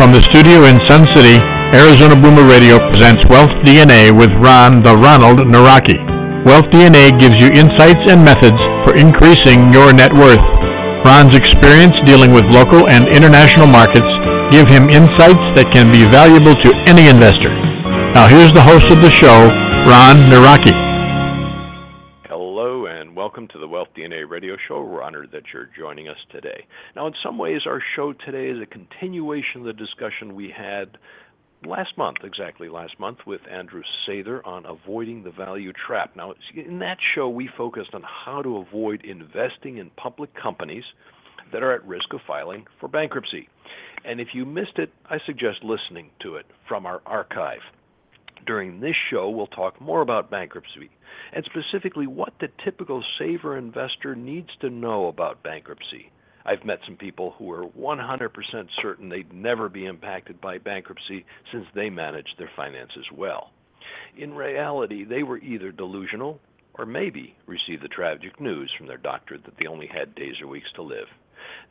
From the studio in Sun City, Arizona Boomer Radio presents Wealth DNA with Ron the Ronald Nawrocki. Wealth DNA gives you insights and methods for increasing your net worth. Ron's experience dealing with local and international markets give him insights that can be valuable to any investor. Now here's the host of the show, Ron Nawrocki. Hello and welcome to the Wealth DNA radio show. We're honored that you're joining us today. Now, in some ways, our show today is a continuation of the discussion we had last month, exactly last month, with Andrew Sather on avoiding the value trap. Now, in that show, we focused on how to avoid investing in public companies that are at risk of filing for bankruptcy. And if you missed it, I suggest listening to it from our archive. During this show, we'll talk more about bankruptcy and specifically what the typical saver investor needs to know about bankruptcy. I've met some people who are 100% certain they'd never be impacted by bankruptcy since they managed their finances well. In reality, they were either delusional or maybe received the tragic news from their doctor that they only had days or weeks to live.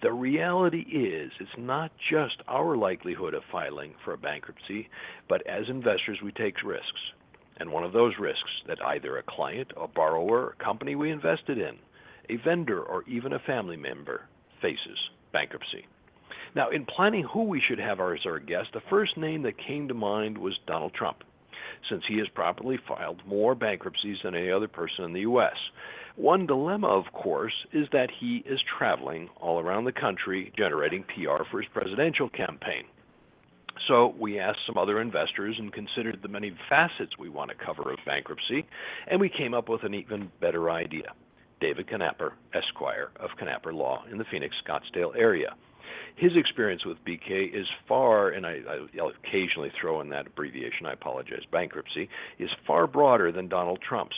The reality is, it's not just our likelihood of filing for a bankruptcy, but as investors, we take risks. And one of those risks that either a client, a borrower, a company we invested in, a vendor, or even a family member faces bankruptcy. Now, in planning who we should have as our guest, the first name that came to mind was Donald Trump, since he has properly filed more bankruptcies than any other person in the U.S. One dilemma, of course, is that he is traveling all around the country generating PR for his presidential campaign. So we asked some other investors and considered the many facets we want to cover of bankruptcy, and we came up with an even better idea. David Knapper, Esquire of Knapper Law in the Phoenix Scottsdale area. His experience with BK is far, and I, will occasionally throw in that abbreviation, I apologize, bankruptcy, is far broader than Donald Trump's.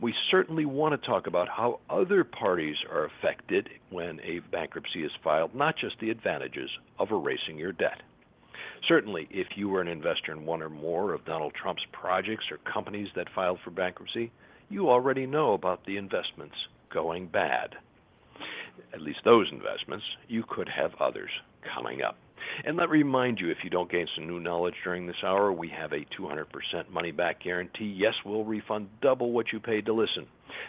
We certainly want to talk about how other parties are affected when a bankruptcy is filed, not just the advantages of erasing your debt. Certainly, if you were an investor in one or more of Donald Trump's projects or companies that filed for bankruptcy, you already know about the investments going bad. At least those investments. You could have others coming up. And let me remind you if you don't gain some new knowledge during this hour, we have a 200% money back guarantee. Yes, we'll refund double what you paid to listen.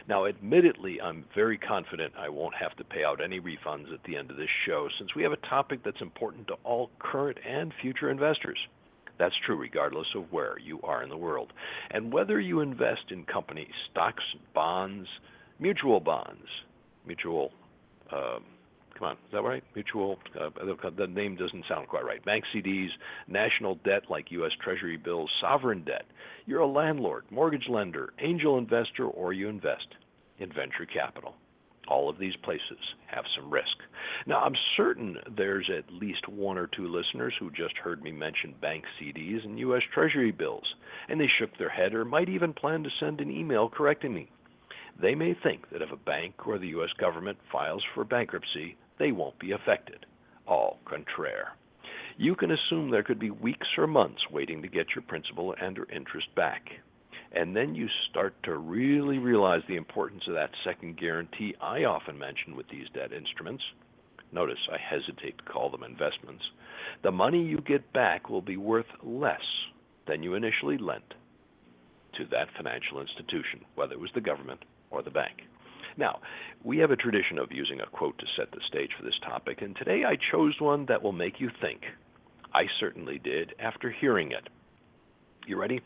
Now, admittedly, I'm very confident I won't have to pay out any refunds at the end of this show since we have a topic that's important to all current and future investors. That's true regardless of where you are in the world. And whether you invest in companies, stocks, bonds, mutual bonds, mutual, um, come on, is that right? Mutual, uh, the name doesn't sound quite right. Bank CDs, national debt like U.S. Treasury bills, sovereign debt. You're a landlord, mortgage lender, angel investor, or you invest in venture capital all of these places have some risk. Now, I'm certain there's at least one or two listeners who just heard me mention bank CDs and U.S. Treasury bills, and they shook their head or might even plan to send an email correcting me. They may think that if a bank or the U.S. government files for bankruptcy, they won't be affected. Au contraire. You can assume there could be weeks or months waiting to get your principal and or interest back. And then you start to really realize the importance of that second guarantee I often mention with these debt instruments. Notice I hesitate to call them investments. The money you get back will be worth less than you initially lent to that financial institution, whether it was the government or the bank. Now, we have a tradition of using a quote to set the stage for this topic, and today I chose one that will make you think. I certainly did after hearing it. You ready?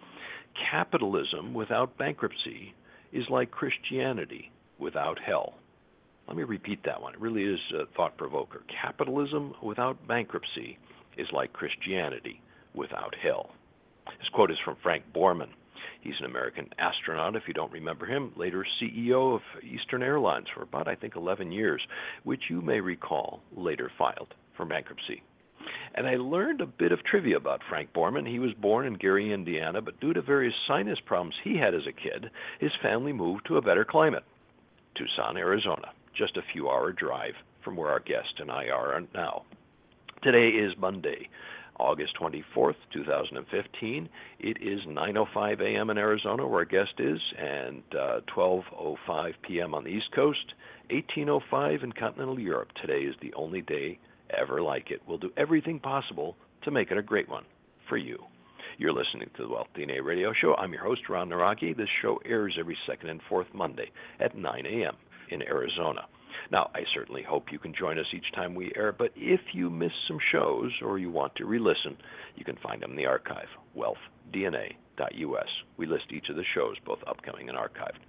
Capitalism without bankruptcy is like Christianity without hell. Let me repeat that one. It really is a thought provoker. Capitalism without bankruptcy is like Christianity without hell. This quote is from Frank Borman. He's an American astronaut, if you don't remember him, later CEO of Eastern Airlines for about, I think, 11 years, which you may recall later filed for bankruptcy. And I learned a bit of trivia about Frank Borman. He was born in Gary, Indiana, but due to various sinus problems he had as a kid, his family moved to a better climate, Tucson, Arizona, just a few hour drive from where our guest and I are now. Today is Monday, August 24th, 2015. It is 9:05 a.m. in Arizona, where our guest is, and uh, 12:05 p.m. on the East Coast, 18:05 in continental Europe. Today is the only day ever like it. We'll do everything possible to make it a great one for you. You're listening to the Wealth DNA Radio Show. I'm your host, Ron Nawrocki. This show airs every second and fourth Monday at 9 a.m. in Arizona. Now, I certainly hope you can join us each time we air, but if you miss some shows or you want to re listen, you can find them in the archive, wealthdna.us. We list each of the shows, both upcoming and archived.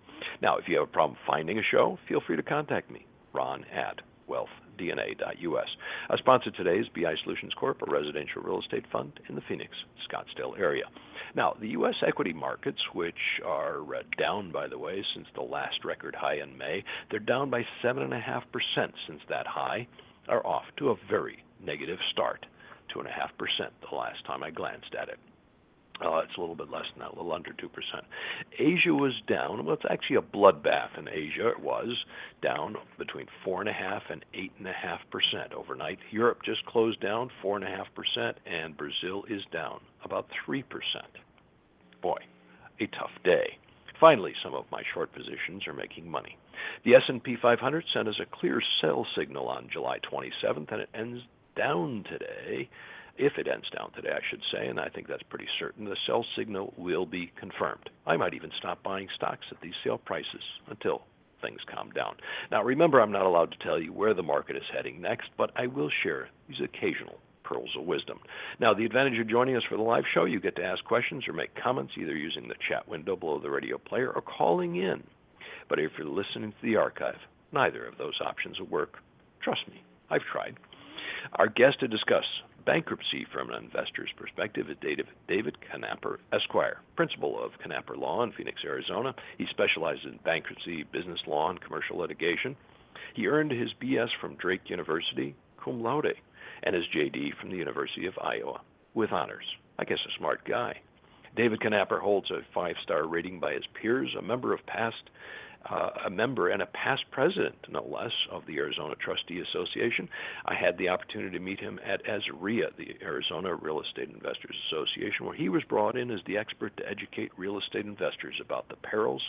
Now, if you have a problem finding a show, feel free to contact me, ron at wealthdna.us. Our sponsor today is BI Solutions Corp., a residential real estate fund in the Phoenix, Scottsdale area. Now, the U.S. equity markets, which are uh, down, by the way, since the last record high in May, they're down by 7.5% since that high, are off to a very negative start, 2.5% the last time I glanced at it. Uh, it's a little bit less than that, a little under 2%. Asia was down. Well, it's actually a bloodbath in Asia. It was down between 4.5 and 8.5% overnight. Europe just closed down 4.5%, and Brazil is down about 3%. Boy, a tough day. Finally, some of my short positions are making money. The S&P 500 sent us a clear sell signal on July 27th, and it ends down today if it ends down today, I should say, and I think that's pretty certain, the sell signal will be confirmed. I might even stop buying stocks at these sale prices until things calm down. Now, remember, I'm not allowed to tell you where the market is heading next, but I will share these occasional pearls of wisdom. Now, the advantage of joining us for the live show, you get to ask questions or make comments either using the chat window below the radio player or calling in. But if you're listening to the archive, neither of those options will work. Trust me, I've tried. Our guest to discuss bankruptcy from an investor's perspective is David, David Knapper, Esquire, principal of Knapper Law in Phoenix, Arizona. He specializes in bankruptcy, business law, and commercial litigation. He earned his BS from Drake University, cum laude, and his JD from the University of Iowa with honors. I guess a smart guy. David Knapper holds a five star rating by his peers, a member of past uh, a member and a past president, no less, of the Arizona Trustee Association. I had the opportunity to meet him at AZREIA, the Arizona Real Estate Investors Association, where he was brought in as the expert to educate real estate investors about the perils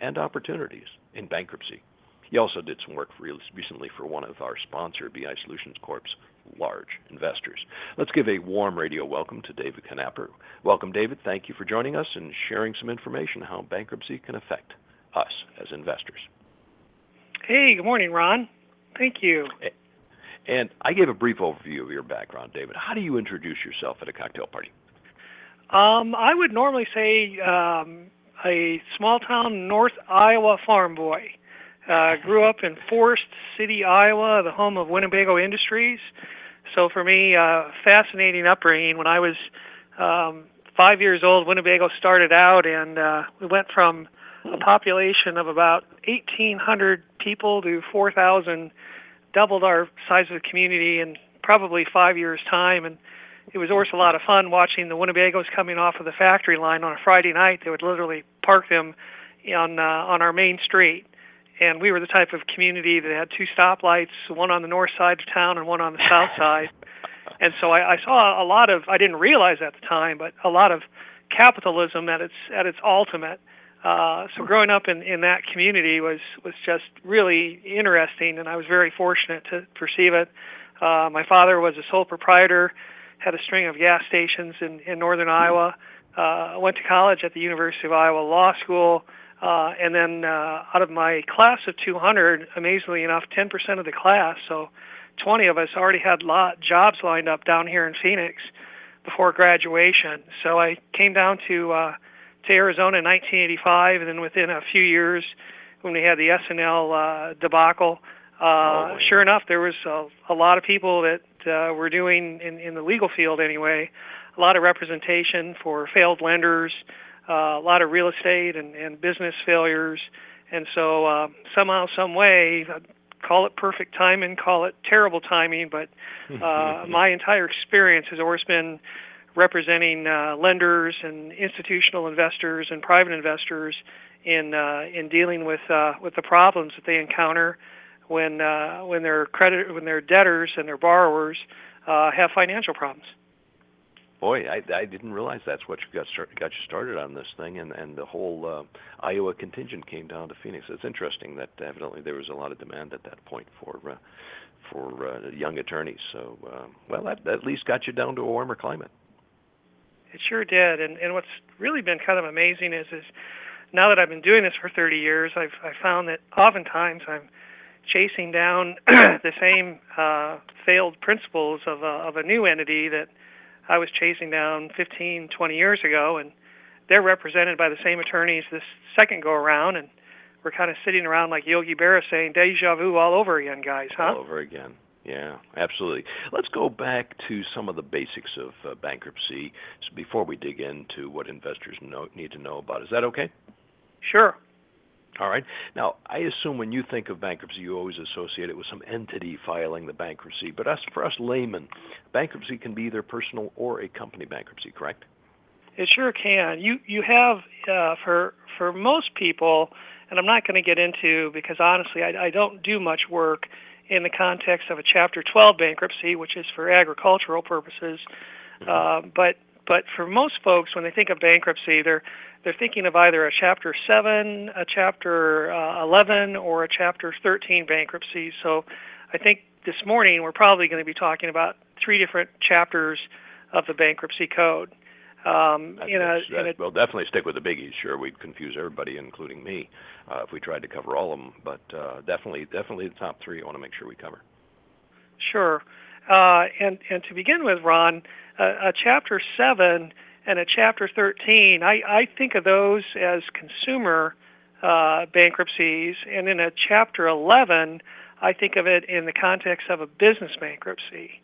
and opportunities in bankruptcy. He also did some work for recently for one of our sponsor, BI Solutions Corp's large investors. Let's give a warm radio welcome to David Knapper. Welcome, David. Thank you for joining us and sharing some information on how bankruptcy can affect us as investors. Hey, good morning, Ron. Thank you. And I gave a brief overview of your background, David. How do you introduce yourself at a cocktail party? Um, I would normally say um, a small town North Iowa farm boy. Uh, grew up in Forest City, Iowa, the home of Winnebago Industries. So for me, uh, fascinating upbringing. When I was um, five years old, Winnebago started out, and uh, we went from a population of about 1,800 people to 4,000, doubled our size of the community in probably five years' time. And it was always a lot of fun watching the Winnebagos coming off of the factory line on a Friday night. They would literally park them on uh, on our main street, and we were the type of community that had two stoplights, one on the north side of town and one on the south side. And so I, I saw a lot of I didn't realize at the time, but a lot of capitalism at its at its ultimate. Uh, so growing up in, in that community was was just really interesting, and I was very fortunate to perceive it. Uh, my father was a sole proprietor, had a string of gas stations in, in northern Iowa. Uh, went to college at the University of Iowa Law School, uh, and then uh, out of my class of 200, amazingly enough, 10% of the class, so 20 of us already had lot, jobs lined up down here in Phoenix before graduation. So I came down to uh, to Arizona in 1985, and then within a few years, when we had the S&L uh, debacle, uh, oh, sure enough, there was a, a lot of people that uh, were doing in, in the legal field anyway, a lot of representation for failed lenders, uh, a lot of real estate and, and business failures, and so uh, somehow, some way, call it perfect timing, call it terrible timing, but uh, my entire experience has always been representing uh, lenders and institutional investors and private investors in uh, in dealing with uh, with the problems that they encounter when uh, when their credit when their debtors and their borrowers uh, have financial problems. Boy, I, I didn't realize that's what got start, got you started on this thing, and and the whole uh, Iowa contingent came down to Phoenix. It's interesting that evidently there was a lot of demand at that point for uh, for uh, young attorneys. So, uh, well, that at least got you down to a warmer climate. It sure did, and and what's really been kind of amazing is is now that I've been doing this for 30 years, I've I found that oftentimes I'm chasing down the same uh, failed principles of a, of a new entity that I was chasing down 15, 20 years ago, and they're represented by the same attorneys this second go around, and we're kind of sitting around like Yogi Berra saying "deja vu" all over again, guys, huh? All over again. Yeah, absolutely. Let's go back to some of the basics of uh, bankruptcy before we dig into what investors know, need to know about. Is that okay? Sure. All right. Now, I assume when you think of bankruptcy, you always associate it with some entity filing the bankruptcy. But us, for us laymen, bankruptcy can be either personal or a company bankruptcy, correct? It sure can. You you have uh, for for most people, and I'm not going to get into because honestly, I, I don't do much work in the context of a Chapter 12 bankruptcy, which is for agricultural purposes. Uh, but but for most folks, when they think of bankruptcy, they're they're thinking of either a Chapter 7, a Chapter uh, 11, or a Chapter 13 bankruptcy. So I think this morning we're probably going to be talking about three different chapters of the bankruptcy code. Um, in a, in a, well, definitely stick with the biggies. Sure, we'd confuse everybody, including me, uh, if we tried to cover all of them. But uh, definitely, definitely the top three. I want to make sure we cover. Sure, uh, and and to begin with, Ron, a Chapter seven and a Chapter 13, I, I think of those as consumer uh, bankruptcies, and in a Chapter 11, I think of it in the context of a business bankruptcy.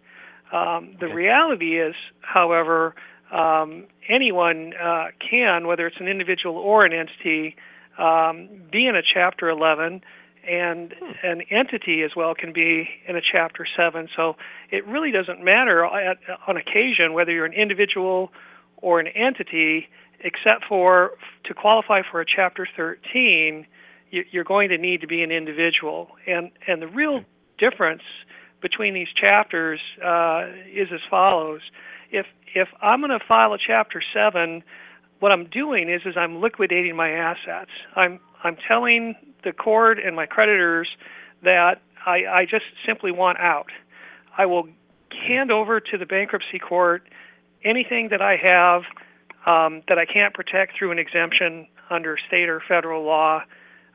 Um, the okay. reality is, however, um, anyone uh, can, whether it's an individual or an entity, um, be in a Chapter 11, and hmm. an entity as well can be in a Chapter 7. So it really doesn't matter at, on occasion whether you're an individual or an entity, except for to qualify for a Chapter 13, you're going to need to be an individual. And and the real difference between these chapters uh, is as follows: if if I'm going to file a Chapter 7, what I'm doing is is I'm liquidating my assets. I'm I'm telling the court and my creditors that I, I just simply want out. I will hand over to the bankruptcy court anything that I have um, that I can't protect through an exemption under state or federal law.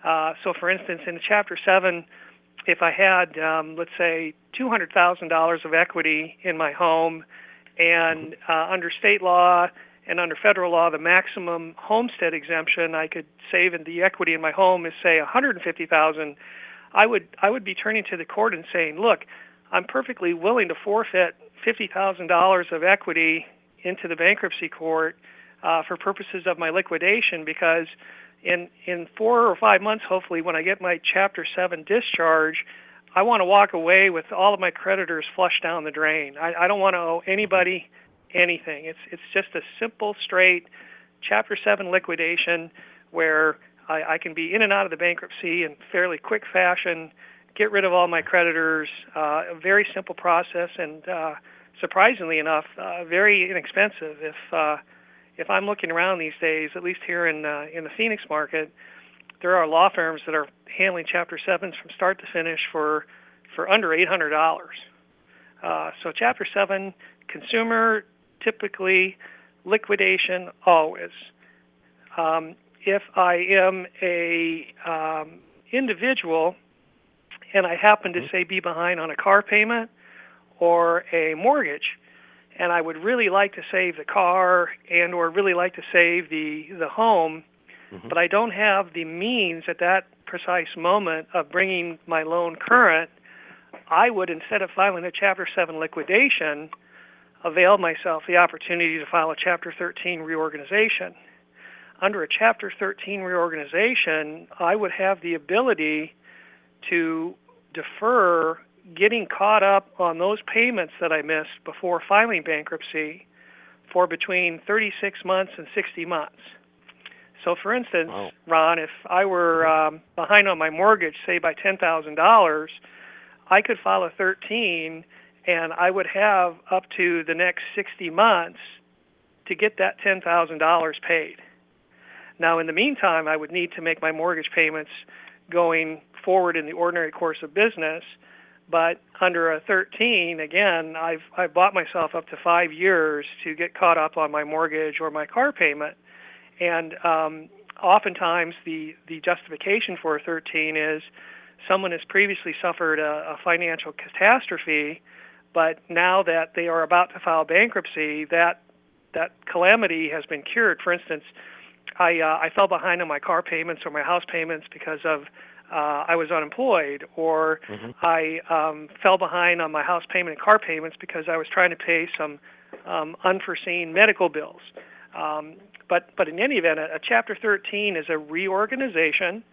Uh, so, for instance, in Chapter 7, if I had, um, let's say, $200,000 of equity in my home, and uh, under state law and under federal law, the maximum homestead exemption I could save in the equity in my home is, say, $150,000, I would I would be turning to the court and saying, look, I'm perfectly willing to forfeit $50,000 of equity into the bankruptcy court uh, for purposes of my liquidation because in in four or five months, hopefully, when I get my Chapter Seven discharge, I want to walk away with all of my creditors flushed down the drain. I, I don't want to owe anybody anything. It's it's just a simple, straight Chapter Seven liquidation where I, I can be in and out of the bankruptcy in fairly quick fashion, get rid of all my creditors. Uh, a very simple process, and uh, surprisingly enough, uh, very inexpensive. If uh, if I'm looking around these days, at least here in uh, in the Phoenix market, there are law firms that are handling Chapter Sevens from start to finish for for under eight hundred dollars. Uh, so Chapter Seven, consumer, typically liquidation always. Um, if I am a um, individual and I happen to mm-hmm. say be behind on a car payment or a mortgage, and I would really like to save the car and or really like to save the the home, mm-hmm. but I don't have the means at that precise moment of bringing my loan current, I would instead of filing a Chapter 7 liquidation, avail myself the opportunity to file a Chapter 13 reorganization. Under a Chapter 13 reorganization, I would have the ability to defer getting caught up on those payments that I missed before filing bankruptcy for between 36 months and 60 months. So, for instance, Wow. Ron, if I were um, behind on my mortgage, say by ten thousand dollars, I could file a 13, and I would have up to the next 60 months to get that ten thousand dollars paid. Now, in the meantime, I would need to make my mortgage payments going forward in the ordinary course of business. But under a 13, again, I've I've bought myself up to five years to get caught up on my mortgage or my car payment, and um, oftentimes the the justification for a 13 is someone has previously suffered a, a financial catastrophe, but now that they are about to file bankruptcy, that that calamity has been cured. For instance, I uh, I fell behind on my car payments or my house payments because of uh, I was unemployed, or I um, fell behind on my house payment and car payments because I was trying to pay some um, unforeseen medical bills. Um, but but in any event, a, a Chapter 13 is a reorganization,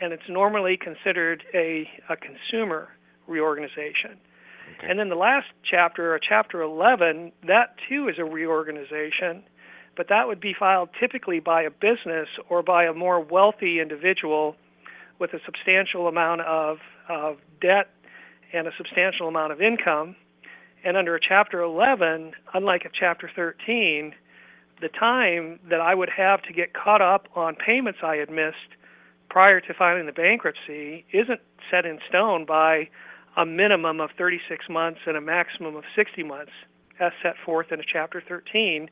and it's normally considered a a consumer reorganization. And then the last chapter, a Chapter 11, that too is a reorganization, but that would be filed typically by a business or by a more wealthy individual with a substantial amount of, of debt and a substantial amount of income. And under a Chapter 11, unlike a Chapter 13, the time that I would have to get caught up on payments I had missed prior to filing the bankruptcy isn't set in stone by a minimum of 36 months and a maximum of 60 months as set forth in a Chapter 13.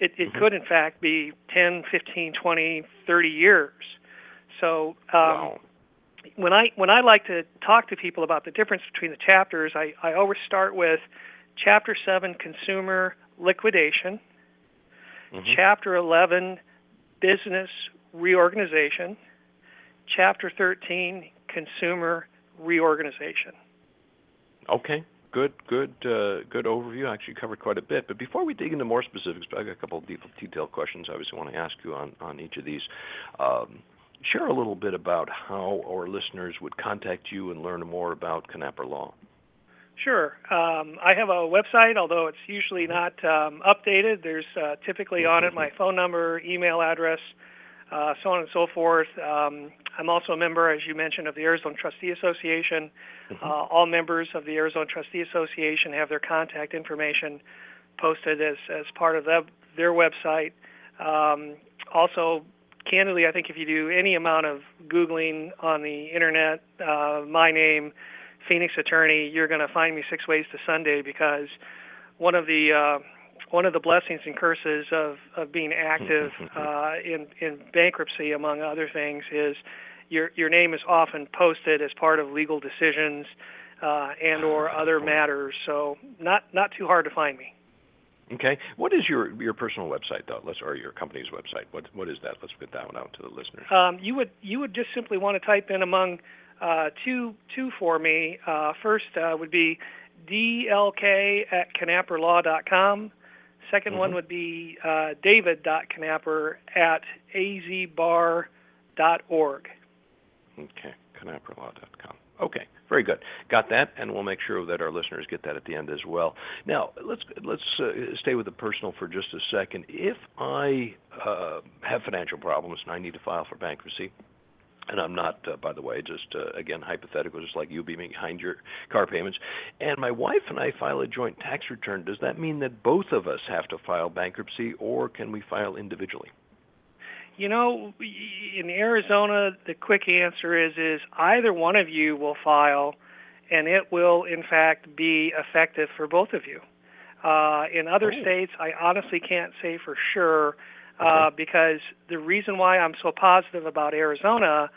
It, it could, in fact, be 10, 15, 20, 30 years. So um, wow. When I when I like to talk to people about the difference between the chapters, I, I always start with Chapter 7 Consumer Liquidation, Mhm. Chapter 11 Business Reorganization, Chapter 13 Consumer Reorganization. Okay, good, good, uh, good overview. I Actually, covered quite a bit. But before we dig into more specifics, I got a couple of detailed questions. I obviously want to ask you on on each of these. Um, share a little bit about how our listeners would contact you and learn more about Knapper Law. Sure. Um, I have a website, although it's usually not um, updated. There's uh, typically on it my phone number, email address, uh, so on and so forth. Um, I'm also a member, as you mentioned, of the Arizona Trustee Association. Uh, all members of the Arizona Trustee Association have their contact information posted as, as part of the, their website. Um, also, candidly, I think if you do any amount of Googling on the internet, uh, my name, Phoenix Attorney, you're going to find me six ways to Sunday because one of the uh, one of the blessings and curses of, of being active uh, in in bankruptcy, among other things, is your your name is often posted as part of legal decisions uh, and or other matters. So not not too hard to find me. Okay, what is your your personal website though? Let's or your company's website. What what is that? Let's get that one out to the listeners. Um, you would you would just simply want to type in among uh, two two for me. Uh, first uh, would be dlk at knapperlaw.com. 2nd one would be uh, david.knapper at azbar.org. Okay, knapperlaw.com. Okay, very good. Got that, and we'll make sure that our listeners get that at the end as well. Now, let's let's uh, stay with the personal for just a second. If I uh, have financial problems and I need to file for bankruptcy, and I'm not, uh, by the way, just uh, again hypothetical, just like you being behind your car payments, and my wife and I file a joint tax return. Does that mean that both of us have to file bankruptcy, or can we file individually? You know, in Arizona, the quick answer is is either one of you will file, and it will in fact be effective for both of you. Uh, in other Oh. states, I honestly can't say for sure uh, because the reason why I'm so positive about Arizona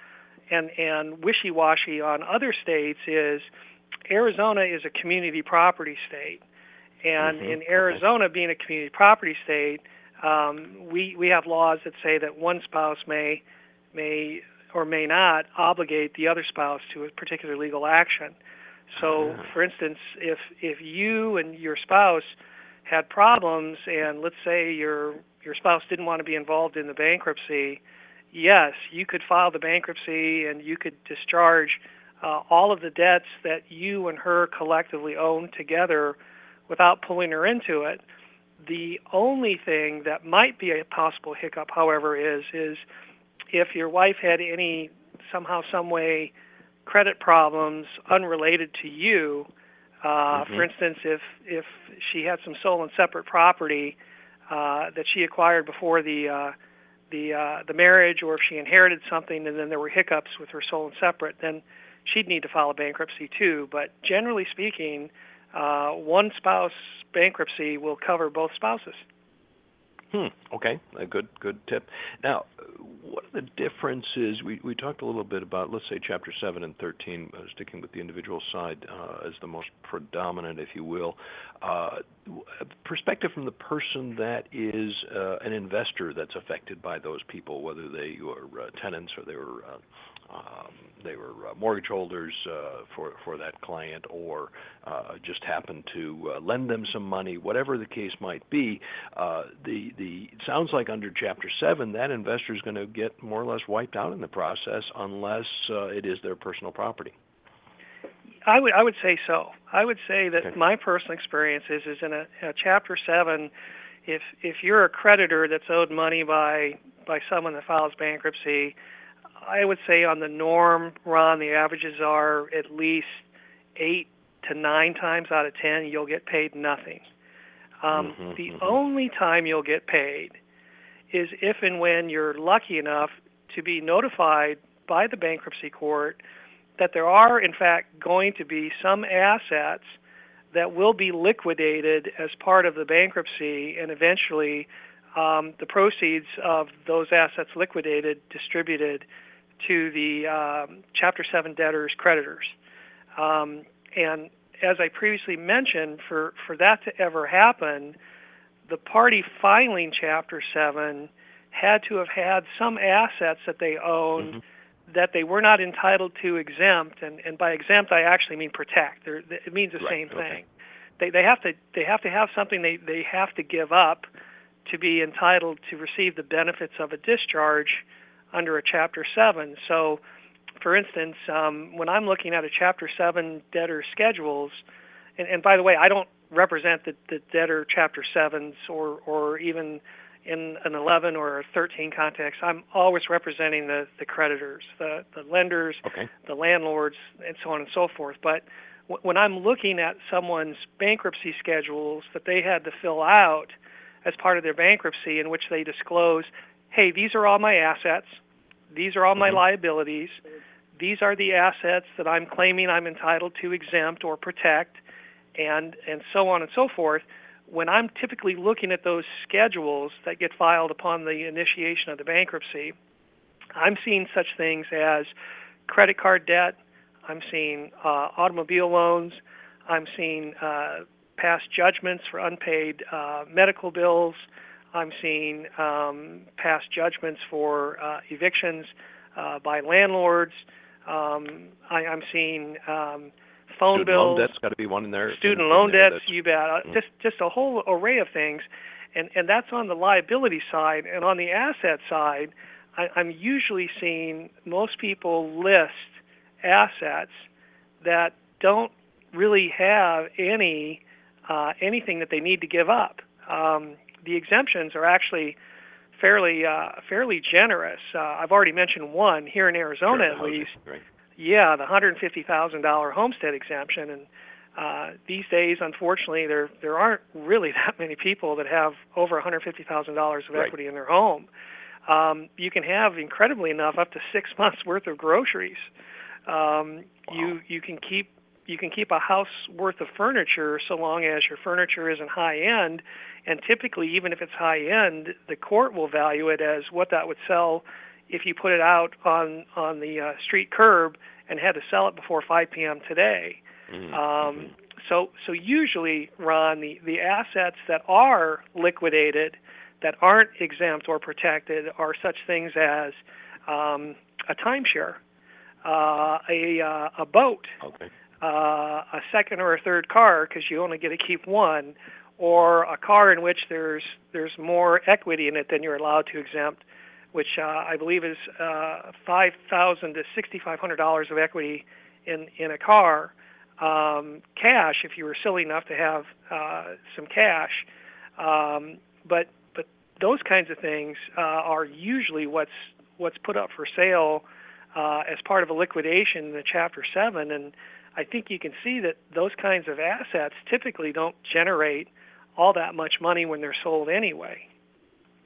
and and wishy-washy on other states is Arizona is a community property state, and Mhm. in Okay. Arizona being a community property state, um, we we have laws that say that one spouse may may or may not obligate the other spouse to a particular legal action. So, Ah. for instance, if if you and your spouse had problems, and let's say your your spouse didn't want to be involved in the bankruptcy, yes, you could file the bankruptcy and you could discharge uh, all of the debts that you and her collectively own together without pulling her into it. The only thing that might be a possible hiccup, however, is is if your wife had any somehow, some way, credit problems unrelated to you, uh, Mm-hmm. for instance, if if she had some sole and separate property uh, that she acquired before the uh, the uh, the marriage, or if she inherited something and then there were hiccups with her sole and separate, then she'd need to file a bankruptcy too. But generally speaking, uh, one spouse bankruptcy will cover both spouses. Hmm. Okay. A good good tip. Now, what are the differences? We we talked a little bit about, let's say, chapter seven and thirteen, uh, sticking with the individual side uh, as the most predominant, if you will. Uh, perspective from the person that is uh, an investor that's affected by those people, whether they were uh, tenants or they were. Uh, um, they were mortgage holders for for that client, or just happened to lend them some money, whatever the case might be. The the it sounds like under Chapter Seven, that investor is going to get more or less wiped out in the process, unless uh, it is their personal property. I would I would say so. I would say that Okay. my personal experience is is in a, a chapter seven, if if you're a creditor that's owed money by by someone that files bankruptcy, I would say on the norm, Ron, the averages are at least eight to nine times out of ten you'll get paid nothing. Um, Mhm, the mhm. only time you'll get paid is if and when you're lucky enough to be notified by the bankruptcy court that there are, in fact, going to be some assets that will be liquidated as part of the bankruptcy, and eventually um, the proceeds of those assets liquidated distributed to the um, Chapter 7 debtors' creditors. Um, and as I previously mentioned, for, for that to ever happen, the party filing Chapter 7 had to have had some assets that they owned Mhm. that they were not entitled to exempt, and, and by exempt I actually mean protect. They're, it means the Right, same okay. thing. They they have to they have to have something they they have to give up to be entitled to receive the benefits of a discharge under a Chapter Seven. So, for instance, um, when I'm looking at a Chapter Seven debtor schedules, and, and by the way, I don't represent the, the debtor Chapter Sevens or or even in an 11 or a 13 context, I'm always representing the, the creditors, the, the lenders, Okay. the landlords, and so on and so forth. But w- when I'm looking at someone's bankruptcy schedules that they had to fill out as part of their bankruptcy, in which they disclose, hey, these are all my assets, these are all my Mhm. liabilities, these are the assets that I'm claiming I'm entitled to exempt or protect, and and so on and so forth. When I'm typically looking at those schedules that get filed upon the initiation of the bankruptcy, I'm seeing such things as credit card debt. I'm seeing uh, automobile loans. I'm seeing uh, past judgments for unpaid uh, medical bills. I'm seeing um, past judgments for uh, evictions uh, by landlords. Um, I, I'm seeing um, phone Student bills loan debt's got to be one in there. student in- in loan there debts, you bet. Uh, Mm. Just just a whole array of things, and and that's on the liability side. And on the asset side, I, I'm usually seeing most people list assets that don't really have any uh, anything that they need to give up. Um, the exemptions are actually fairly uh, fairly generous. Uh, I've already mentioned one here in Arizona, Sure, at least. Right. Yeah, the hundred fifty thousand dollar homestead exemption, and uh, these days, unfortunately, there there aren't really that many people that have over one hundred fifty thousand dollars of Right. equity in their home. Um, you can have incredibly enough up to six months worth of groceries. Um, You you can keep you can keep a house worth of furniture so long as your furniture isn't high end, and typically, even if it's high end, the court will value it as what that would sell if you put it out on on the uh, street curb and had to sell it before 5 p.m. today. Mhm, Um, mhm. so so usually, Ron, the the assets that are liquidated, that aren't exempt or protected, are such things as um, a timeshare, uh, a uh, a boat, Okay. Uh, a second or a third car because you only get to keep one, or a car in which there's there's more equity in it than you're allowed to exempt, which uh, I believe is uh, five thousand to sixty five hundred dollars of equity in in a car, um, cash if you were silly enough to have uh, some cash, um, but but those kinds of things uh, are usually what's what's put up for sale uh, as part of a liquidation in the Chapter 7. And I think you can see that those kinds of assets typically don't generate all that much money when they're sold anyway.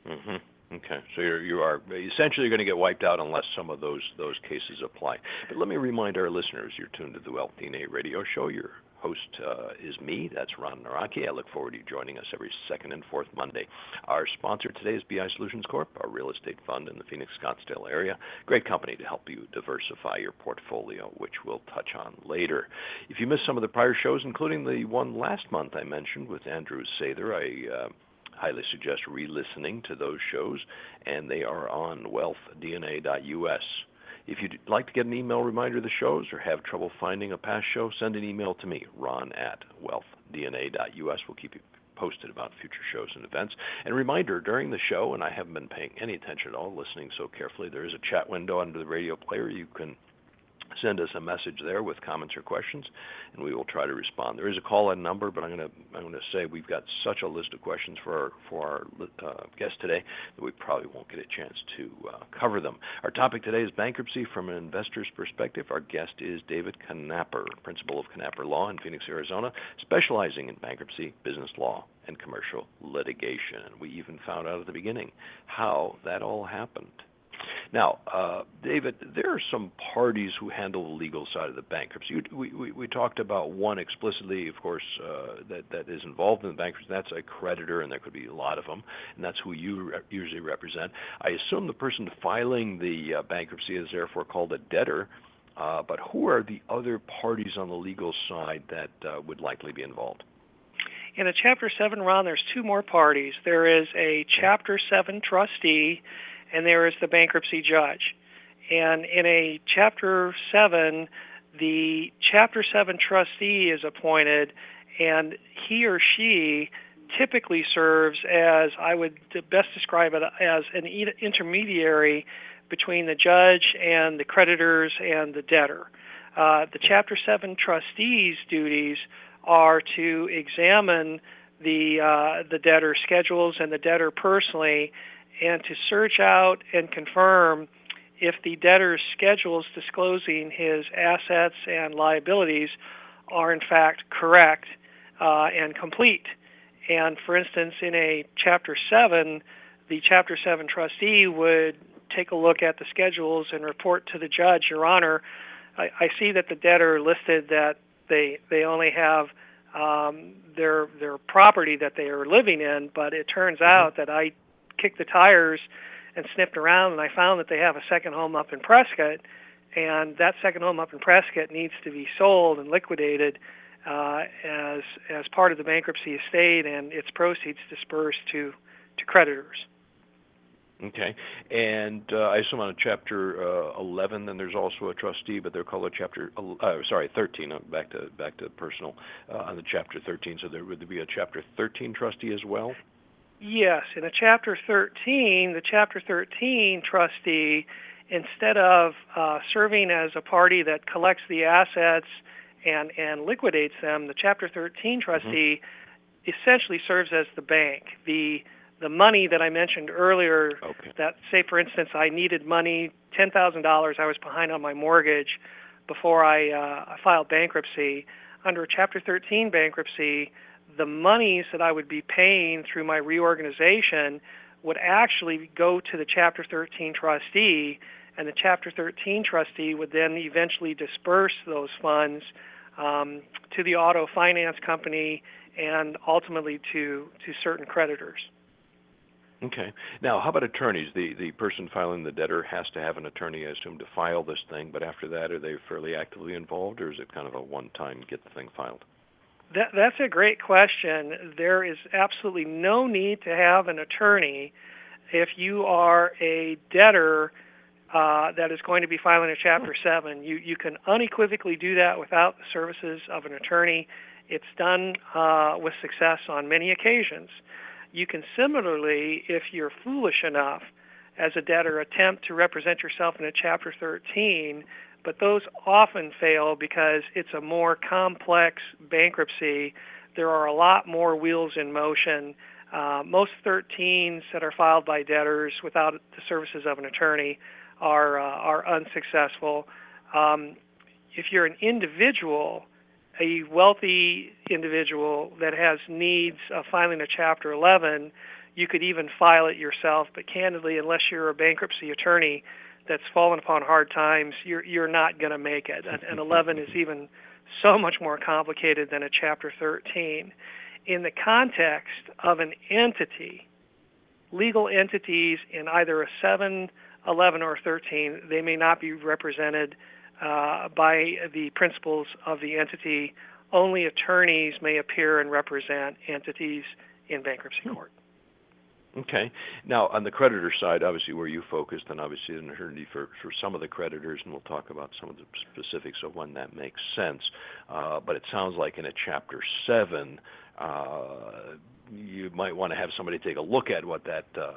Mm-hmm. Okay, so you're, you are essentially going to get wiped out unless some of those those cases apply. But let me remind our listeners: you're tuned to the Wealth DNA Radio Show. Your host uh, is me. That's Ron Nawrocki. I look forward to you joining us every second and fourth Monday. Our sponsor today is BI Solutions Corp, our real estate fund in the Phoenix Scottsdale area. Great company to help you diversify your portfolio, which we'll touch on later. If you missed some of the prior shows, including the one last month I mentioned with Andrew Sather, I uh, highly suggest re-listening to those shows, and they are on wealthdna.us. If you'd like to get an email reminder of the shows or have trouble finding a past show, send an email to me, ron at wealthdna.us. We'll keep you posted about future shows and events. And reminder, during the show, and I haven't been paying any attention at all, listening so carefully, there is a chat window under the radio player. You can send us a message there with comments or questions, and we will try to respond. There is a call-in number, but I'm going to I'm to say we've got such a list of questions for our for our uh, guest today that we probably won't get a chance to uh, cover them. Our topic today is bankruptcy from an investor's perspective. Our guest is David Knapper, principal of Knapper Law in Phoenix, Arizona, specializing in bankruptcy, business law, and commercial litigation. And we even found out at the beginning how that all happened. Now, uh, David, there are some parties who handle the legal side of the bankruptcy. We, talked about one explicitly, of course, uh, that, is involved in the bankruptcy. That's a creditor, and there could be a lot of them, and that's who you usually represent. I assume the person filing the uh, bankruptcy is therefore called a debtor. But who are the other parties on the legal side that would likely be involved? In a Chapter 7 Ron, there's two more parties. There is a Chapter 7 trustee and there is the bankruptcy judge. And in a Chapter 7, the Chapter 7 trustee is appointed, and he or she typically serves as, I would best describe it as an intermediary between the judge and the creditors and the debtor. Uh, the Chapter 7 trustee's duties are to examine the uh, the debtor schedules and the debtor personally and to search out and confirm if the debtor's schedules disclosing his assets and liabilities are in fact correct uh, and complete. And for instance, in a Chapter 7, the Chapter 7 trustee would take a look at the schedules and report to the judge, Your Honor, I, I see that the debtor listed that they they only have um, their their property that they are living in, but it turns mm-hmm. out that I kicked the tires and sniffed around, and I found that they have a second home up in Prescott, and that second home up in Prescott needs to be sold and liquidated uh, as as part of the bankruptcy estate, and its proceeds dispersed to to creditors. Okay, and uh, I assume on a Chapter uh, 11, then there's also a trustee, but they're called a Chapter. Uh, sorry, 13. Uh, back to back to personal uh, on the Chapter 13. So there would be a Chapter 13 trustee as well. Yes, in a Chapter 13, the Chapter 13 trustee, instead of uh, serving as a party that collects the assets and, and liquidates them, the Chapter 13 mm-hmm. trustee mm-hmm. essentially serves as the bank. The the money that I mentioned earlier, okay. that say for instance I needed money, ten thousand dollars, I was behind on my mortgage before I, uh, I filed bankruptcy. Under a Chapter 13 bankruptcy, the monies that I would be paying through my reorganization would actually go to the Chapter 13 trustee, and the Chapter 13 trustee would then eventually disperse those funds um, to the auto finance company and ultimately to, to certain creditors. Okay. Now, how about attorneys? The the person filing the debtor has to have an attorney, I assume, to file this thing. But after that, are they fairly actively involved, or is it kind of a one-time get the thing filed? That, that's a great question. There is absolutely no need to have an attorney if you are a debtor uh, that is going to be filing a Chapter 7. You, you can unequivocally do that without the services of an attorney. It's done uh, with success on many occasions. You can similarly, if you're foolish enough as a debtor, attempt to represent yourself in a Chapter 13 but those often fail because it's a more complex bankruptcy. There are a lot more wheels in motion. Uh, most 13s that are filed by debtors without the services of an attorney are uh, are unsuccessful. Um, if you're an individual, a wealthy individual that has needs of filing a Chapter 11, you could even file it yourself. But candidly, unless you're a bankruptcy attorney that's fallen upon hard times, you're you're not going to make it. And, an 11 is even so much more complicated than a Chapter 13. In the context of an entity, legal entities in either a 7, 11, or 13, they may not be represented uh, by the principals of the entity. Only attorneys may appear and represent entities in bankruptcy court. Okay. Now, on the creditor side, obviously where you focused, and obviously an attorney for, some of the creditors, and we'll talk about some of the specifics of when that makes sense. Uh, but it sounds like in a Chapter 7, uh, you might want to have somebody take a look at what that uh,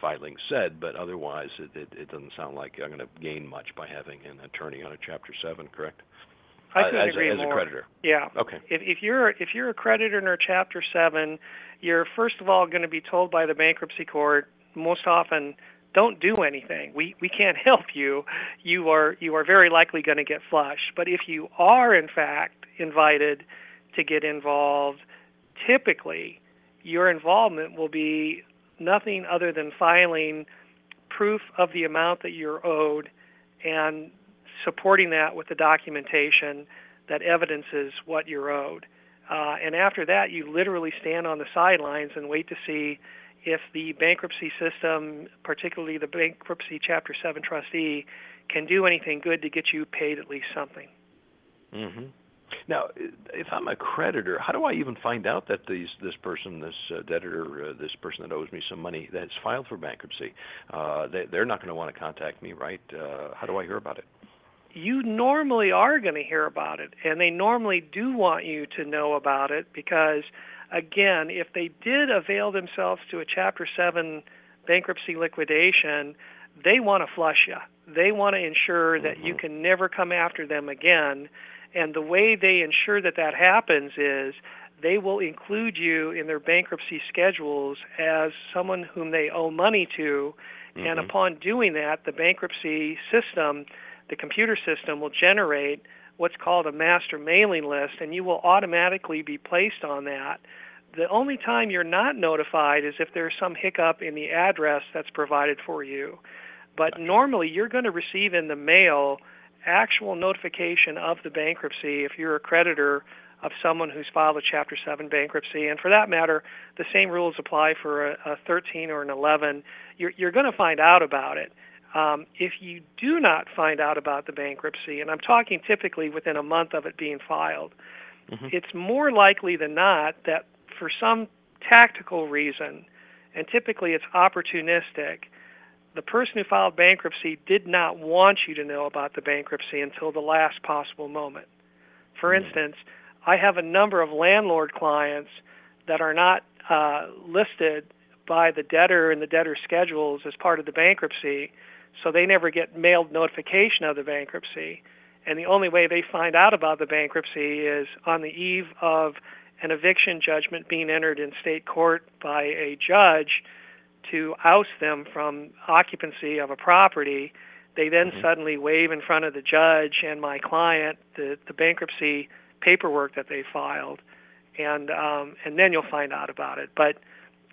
filing said, but otherwise it, doesn't sound like I'm going to gain much by having an attorney on a Chapter 7, correct? I couldn't uh, as, agree as more. a creditor. Yeah. Okay. If, if you're if you're a creditor in a Chapter Seven, you're first of all going to be told by the bankruptcy court most often don't do anything. We we can't help you. You are you are very likely going to get flushed. But if you are in fact invited to get involved, typically your involvement will be nothing other than filing proof of the amount that you're owed and supporting that with the documentation that evidences what you're owed. Uh, and after that, you literally stand on the sidelines and wait to see if the bankruptcy system, particularly the bankruptcy Chapter 7 trustee, can do anything good to get you paid at least something. Mm-hmm. Now, if I'm a creditor, how do I even find out that these this person, this uh, debtor, uh, this person that owes me some money, that's filed for bankruptcy? Uh, they, they're not going to want to contact me, right? Uh, how do I hear about it? You normally are going to hear about it, and they normally do want you to know about it because, again, if they did avail themselves to a Chapter 7 bankruptcy liquidation, they want to flush you. They want to ensure that mm-hmm. you can never come after them again and the way they ensure that that happens is they will include you in their bankruptcy schedules as someone whom they owe money to. Mm-hmm. And upon doing that, the bankruptcy system, the computer system, will generate what's called a master mailing list, and you will automatically be placed on that. The only time you're not notified is if there's some hiccup in the address that's provided for you. But normally, you're going to receive in the mail actual notification of the bankruptcy if you're a creditor of someone who's filed a Chapter 7 bankruptcy. And for that matter, the same rules apply for a, a 13 or an 11. You're, you're going to find out about it. Um, if you do not find out about the bankruptcy, and I'm talking typically within a month of it being filed, mm-hmm. it's more likely than not that for some tactical reason, and typically it's opportunistic, the person who filed bankruptcy did not want you to know about the bankruptcy until the last possible moment. For mm-hmm. instance, I have a number of landlord clients that are not uh, listed by the debtor in the debtor schedules as part of the bankruptcy, so they never get mailed notification of the bankruptcy. And the only way they find out about the bankruptcy is on the eve of an eviction judgment being entered in state court by a judge to oust them from occupancy of a property, they then mm-hmm. suddenly wave in front of the judge and my client the, the bankruptcy paperwork that they filed, and um, and then you'll find out about it. But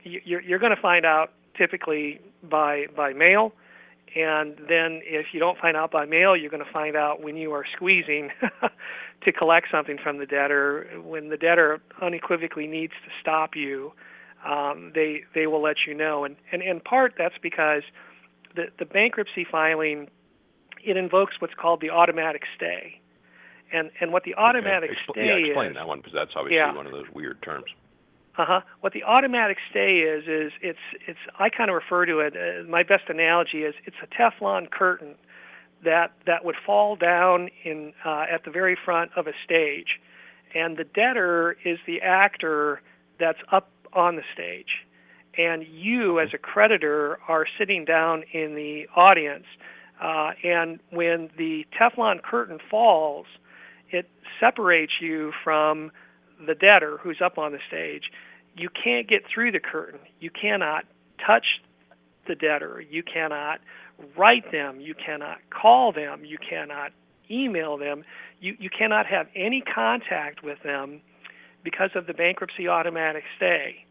you're you're going to find out typically by by mail, and then if you don't find out by mail, you're going to find out when you are squeezing to collect something from the debtor, when the debtor unequivocally needs to stop you um, they they will let you know. And, and in part that's because the the bankruptcy filing it invokes what's called the automatic stay. And and what the automatic okay. Expl- stay yeah, explain is, that one because that's obviously yeah. one of those weird terms. Uh-huh. What the automatic stay is is it's it's I kind of refer to it. Uh, my best analogy is it's a Teflon curtain that that would fall down in uh, at the very front of a stage, and the debtor is the actor that's up on the stage. And you, as a creditor, are sitting down in the audience. Uh, and when the Teflon curtain falls, it separates you from the debtor who's up on the stage. You can't get through the curtain. You cannot touch the debtor. You cannot write them, you cannot call them, you cannot email them, you, you cannot have any contact with them because of the bankruptcy automatic stay.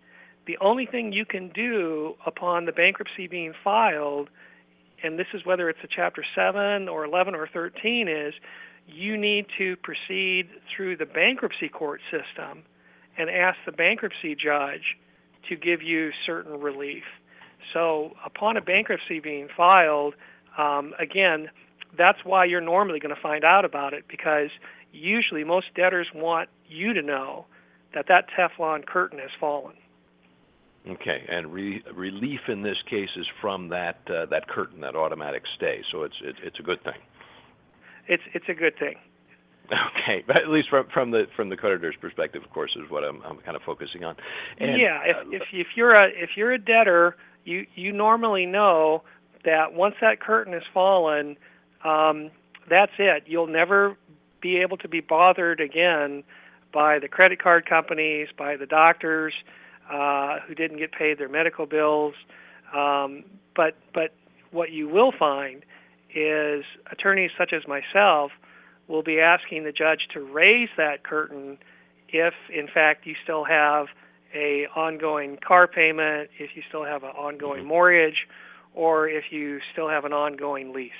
The only thing you can do upon the bankruptcy being filed, and this is whether it's a Chapter 7 or 11 or 13, is you need to proceed through the bankruptcy court system and ask the bankruptcy judge to give you certain relief. So, upon a bankruptcy being filed, um, again, that's why you're normally going to find out about it because usually most debtors want you to know that that Teflon curtain has fallen. Okay, and re- relief in this case is from that uh, that curtain, that automatic stay. So it's it, it's a good thing. It's it's a good thing. Okay, but at least from from the from the creditor's perspective, of course, is what I'm I'm kind of focusing on. And, yeah, if, uh, if if you're a if you're a debtor, you you normally know that once that curtain has fallen, um, that's it. You'll never be able to be bothered again by the credit card companies, by the doctors uh, who didn't get paid their medical bills. Um, but but what you will find is attorneys such as myself will be asking the judge to raise that curtain if in fact you still have a ongoing car payment, if you still have an ongoing Mm-hmm. mortgage, or if you still have an ongoing lease.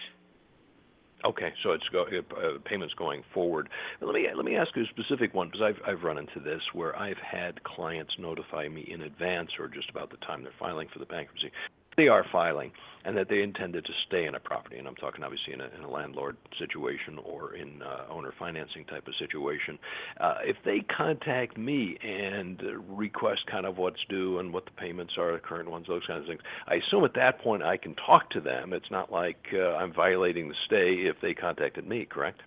Okay, so it's go, uh, payments going forward. Let me let me ask you a specific one because I've I've run into this where I've had clients notify me in advance or just about the time they're filing for the bankruptcy. They are filing, and that they intended to stay in a property, and I'm talking obviously in a, in a landlord situation or in uh, owner financing type of situation. Uh, if they contact me and request kind of what's due and what the payments are, the current ones, those kinds of things, I assume at that point I can talk to them. It's not like uh, I'm violating the stay if they contacted me, correct?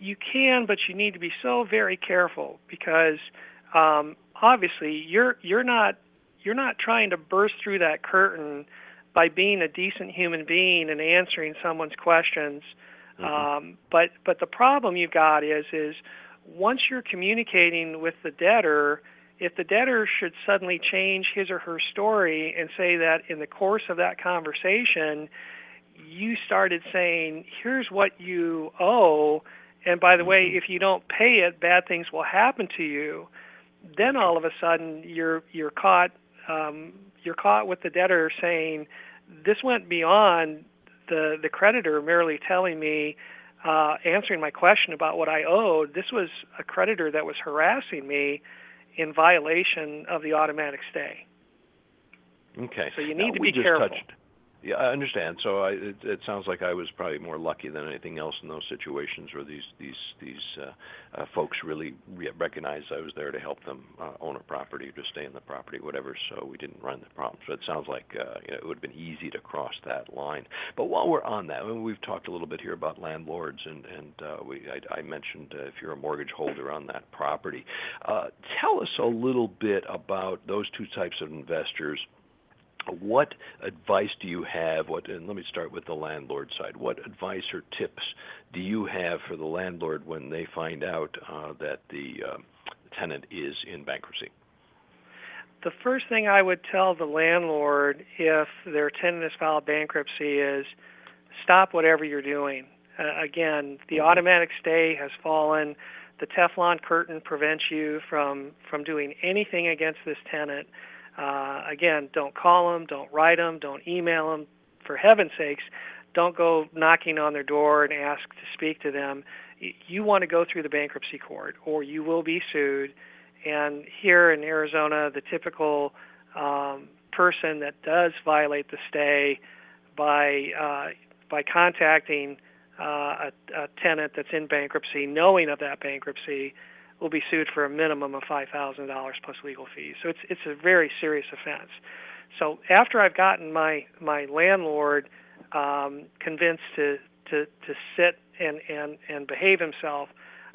You can, but you need to be so very careful because um, obviously you're you're not you're not trying to burst through that curtain by being a decent human being and answering someone's questions. Mhm. Um, but but the problem you've got is is once you're communicating with the debtor, if the debtor should suddenly change his or her story and say that in the course of that conversation you started saying, "Here's what you owe," and by the way, Mhm. if you don't pay it, bad things will happen to you. Then all of a sudden you're you're caught um, you're caught with the debtor saying, "This went beyond the the creditor merely telling me." Uh, answering my question about what I owed, this was a creditor that was harassing me in violation of the automatic stay. Okay. So you Now, need to we be careful. Touched, yeah, I understand. So it, sounds like I was probably more lucky than anything else in those situations where these uh, uh, folks really re- recognized I was there to help them uh, own a property, or to stay in the property, whatever. So we didn't run the problem. So it sounds like you know it would have been easy to cross that line. But while we're on that, mean, we've talked a little bit here about landlords, and and we I, mentioned if you're a mortgage holder on that property, tell us a little bit about those two types of investors what advice do you have what and let me start with the landlord side what advice or tips do you have for the landlord when they find out uh, that the uh, tenant is in bankruptcy The first thing I would tell the landlord if their tenant has filed bankruptcy is stop whatever you're doing. Uh, again, the automatic stay has fallen. The Teflon curtain prevents you from from doing anything against this tenant. Uh, again, don't call them, don't write them, don't email them. For heaven's sakes, don't go knocking on their door and ask to speak to them. You want to go through the bankruptcy court, or you will be sued. And here in Arizona, the typical um, person that does violate the stay by uh, by contacting uh, a, a tenant that's in bankruptcy, knowing of that bankruptcy, will be sued for a minimum of five thousand dollars plus legal fees. So it's it's a very serious offense. So after I've gotten my my landlord um, convinced to to to sit and and and behave himself,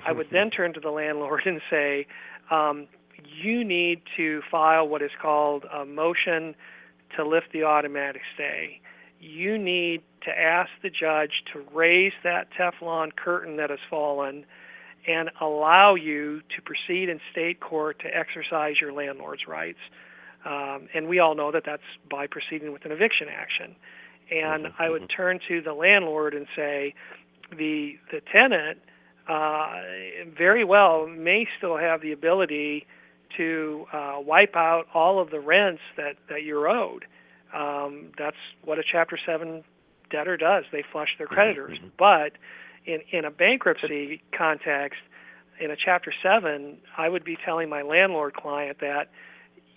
I would then turn to the landlord and say, um, you need to file what is called a motion to lift the automatic stay. You need to ask the judge to raise that Teflon curtain that has fallen and allow you to proceed in state court to exercise your landlord's rights. Um, and we all know that that's by proceeding with an eviction action. and Mhm, I would mhm. turn to the landlord and say, the the tenant uh, very well may still have the ability to uh, wipe out all of the rents that that you're owed. Um, that's what a Chapter Seven debtor does. They flush their creditors. mhm. But in in a bankruptcy context, in a Chapter Seven, I would be telling my landlord client that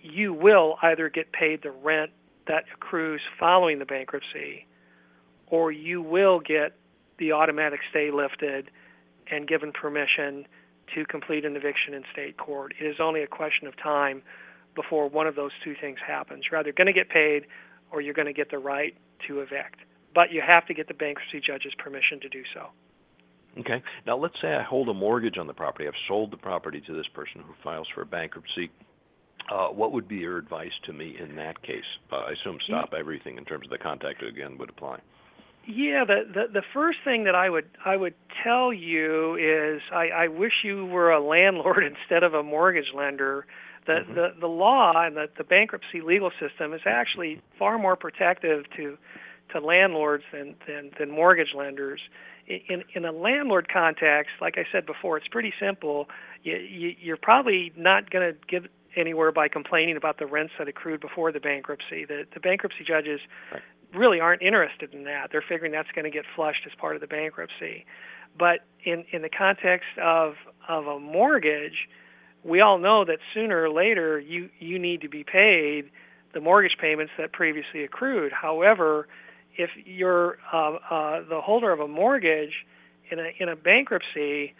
you will either get paid the rent that accrues following the bankruptcy, or you will get the automatic stay lifted and given permission to complete an eviction in state court. It is only a question of time before one of those two things happens. You're either going to get paid or you're going to get the right to evict. But you have to get the bankruptcy judge's permission to do so. Okay. Now, let's say I hold a mortgage on the property. I've sold the property to this person who files for bankruptcy. Uh, what would be your advice to me in that case? Uh, I assume stop everything in terms of the contact again would apply. Yeah, the, the the first thing that I would I would tell you is I, I wish you were a landlord instead of a mortgage lender. The Mhm. the, the law and the, the bankruptcy legal system is actually far more protective to to landlords than than, than mortgage lenders. In, in a landlord context, like I said before, it's pretty simple. You, you you're probably not going to get anywhere by complaining about the rents that accrued before the bankruptcy. The the bankruptcy judges Right. really aren't interested in that. They're figuring that's going to get flushed as part of the bankruptcy. But in in the context of of a mortgage, we all know that sooner or later you you need to be paid the mortgage payments that previously accrued. However, if you're uh, uh, the holder of a mortgage in a in a bankruptcy,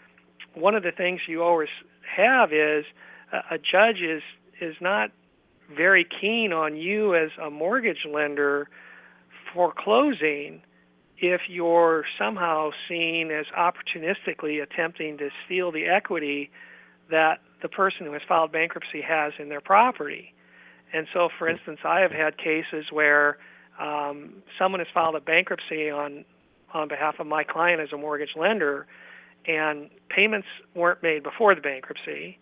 one of the things you always have is a, a judge is is not very keen on you as a mortgage lender foreclosing if you're somehow seen as opportunistically attempting to steal the equity that the person who has filed bankruptcy has in their property. And so, for instance, I have had cases where um, someone has filed a bankruptcy on on behalf of my client as a mortgage lender, and payments weren't made before the bankruptcy,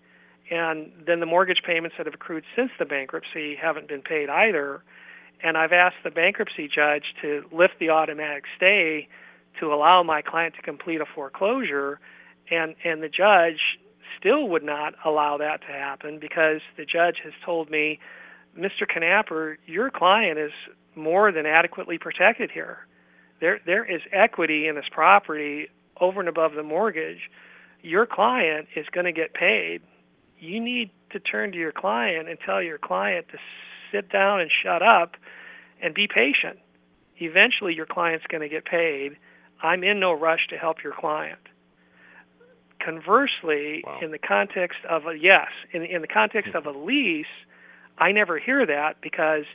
and then the mortgage payments that have accrued since the bankruptcy haven't been paid either. And I've asked the bankruptcy judge to lift the automatic stay to allow my client to complete a foreclosure, and and the judge still would not allow that to happen because the judge has told me, Mr. Knapper, your client is more than adequately protected here. There there is equity in this property over and above the mortgage. Your client is going to get paid. You need to turn to your client and tell your client to sit down and shut up and be patient. Eventually your client's going to get paid. I'm in no rush to help your client. Conversely, Wow. in the context of a yes, in in the context hmm. of a lease, I never hear that because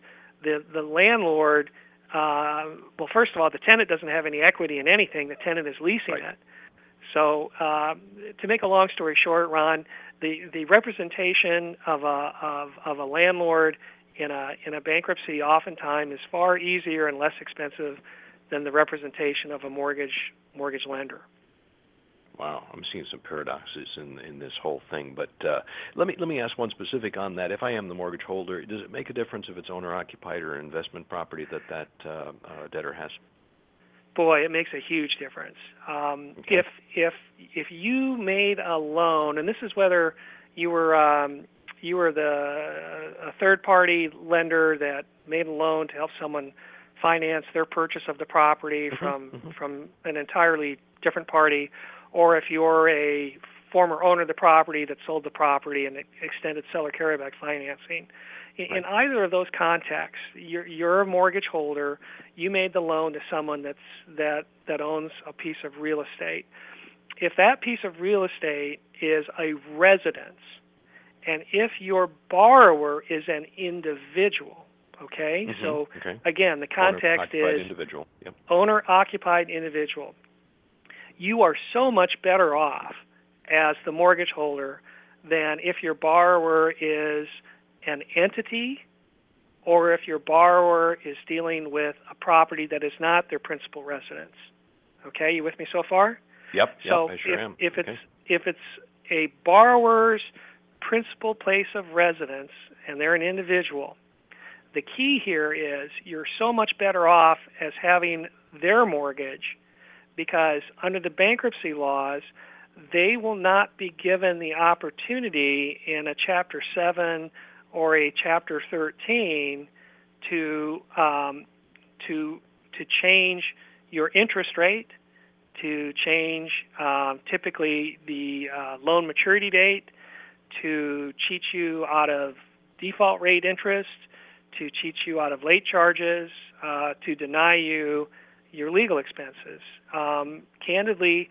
the the landlord uh, well first of all the tenant doesn't have any equity in anything. The tenant is leasing Right. it. So um, to make a long story short ron the the representation of a of, of a landlord in a in a bankruptcy oftentimes is far easier and less expensive than the representation of a mortgage mortgage lender Wow, I'm seeing some paradoxes in in this whole thing. But uh, let me let me ask one specific on that. If I am the mortgage holder, does it make a difference if it's owner occupied or investment property that that uh, uh, debtor has? boy, it makes a huge difference. Um, Okay. If if if you made a loan, and this is whether you were um, you were the a third party lender that made a loan to help someone finance their purchase of the property Mhm, from mhm. from an entirely different party, or if you're a former owner of the property that sold the property and extended seller carryback financing. In, in either of those contexts, you're, you're a mortgage holder. You made the loan to someone that's that that owns a piece of real estate. If that piece of real estate is a residence, and if your borrower is an individual, okay, Mhm, so okay. again, the context Owner-occupied is individual. Yep. owner occupied individual, you are so much better off as the mortgage holder than if your borrower is an entity or if your borrower is dealing with a property that is not their principal residence. Okay, you with me so far? Yep. Yep. so I sure if, am. if okay. it's if it's a borrower's principal place of residence and they're an individual, the key here is you're so much better off as having their mortgage because under the bankruptcy laws, they will not be given the opportunity in a Chapter 7 or a Chapter 13 to um, to to change your interest rate, to change um, typically the uh, loan maturity date, to cheat you out of default rate interest, to cheat you out of late charges, uh, to deny you your legal expenses. Um, candidly,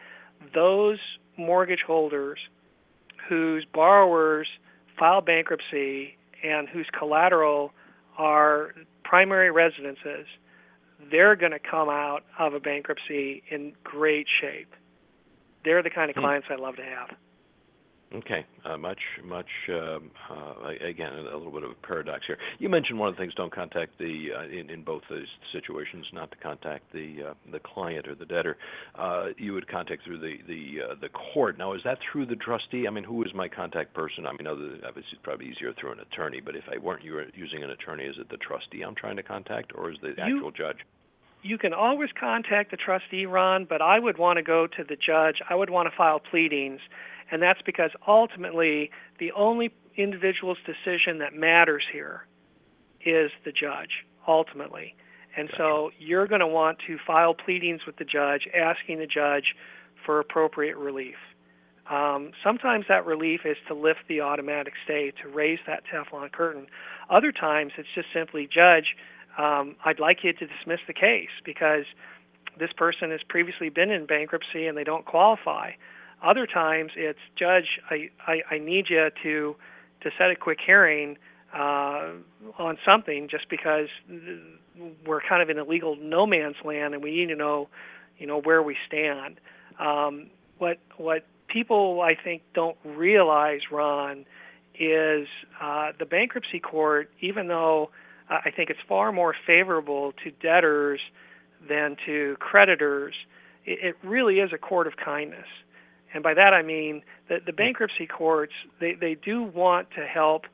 those mortgage holders whose borrowers file bankruptcy and whose collateral are primary residences, they're going to come out of a bankruptcy in great shape. They're the kind of hmm. clients I love to have. Okay, uh, much, much. Um, uh, again, a little bit of a paradox here. You mentioned one of the things: don't contact the uh, in in both those situations, not to contact the uh, the client or the debtor. Uh, you would contact through the the uh, the court. Now, is that through the trustee? I mean, who is my contact person? I mean, other, obviously, it's probably easier through an attorney. But if I weren't using an attorney, is it the trustee I'm trying to contact, or is the you, actual judge? You can always contact the trustee, Ron, but I would want to go to the judge. I would want to file pleadings and that's because ultimately the only individual's decision that matters here is the judge, ultimately. And so you're going to want to file pleadings with the judge, asking the judge for appropriate relief. Um, sometimes that relief is to lift the automatic stay, to raise that Teflon curtain. Other times it's just simply, Judge, um, I'd like you to dismiss the case because this person has previously been in bankruptcy and they don't qualify. Other times it's judge, I, I, I need you to to set a quick hearing uh, on something just because we're kind of in a legal no man's land and we need to know, you know, where we stand. Um, what what people I think don't realize, Ron, is uh, the bankruptcy court, even though I think it's far more favorable to debtors than to creditors, it, it really is a court of kindness. And by that I mean that the bankruptcy courts they, they do want to help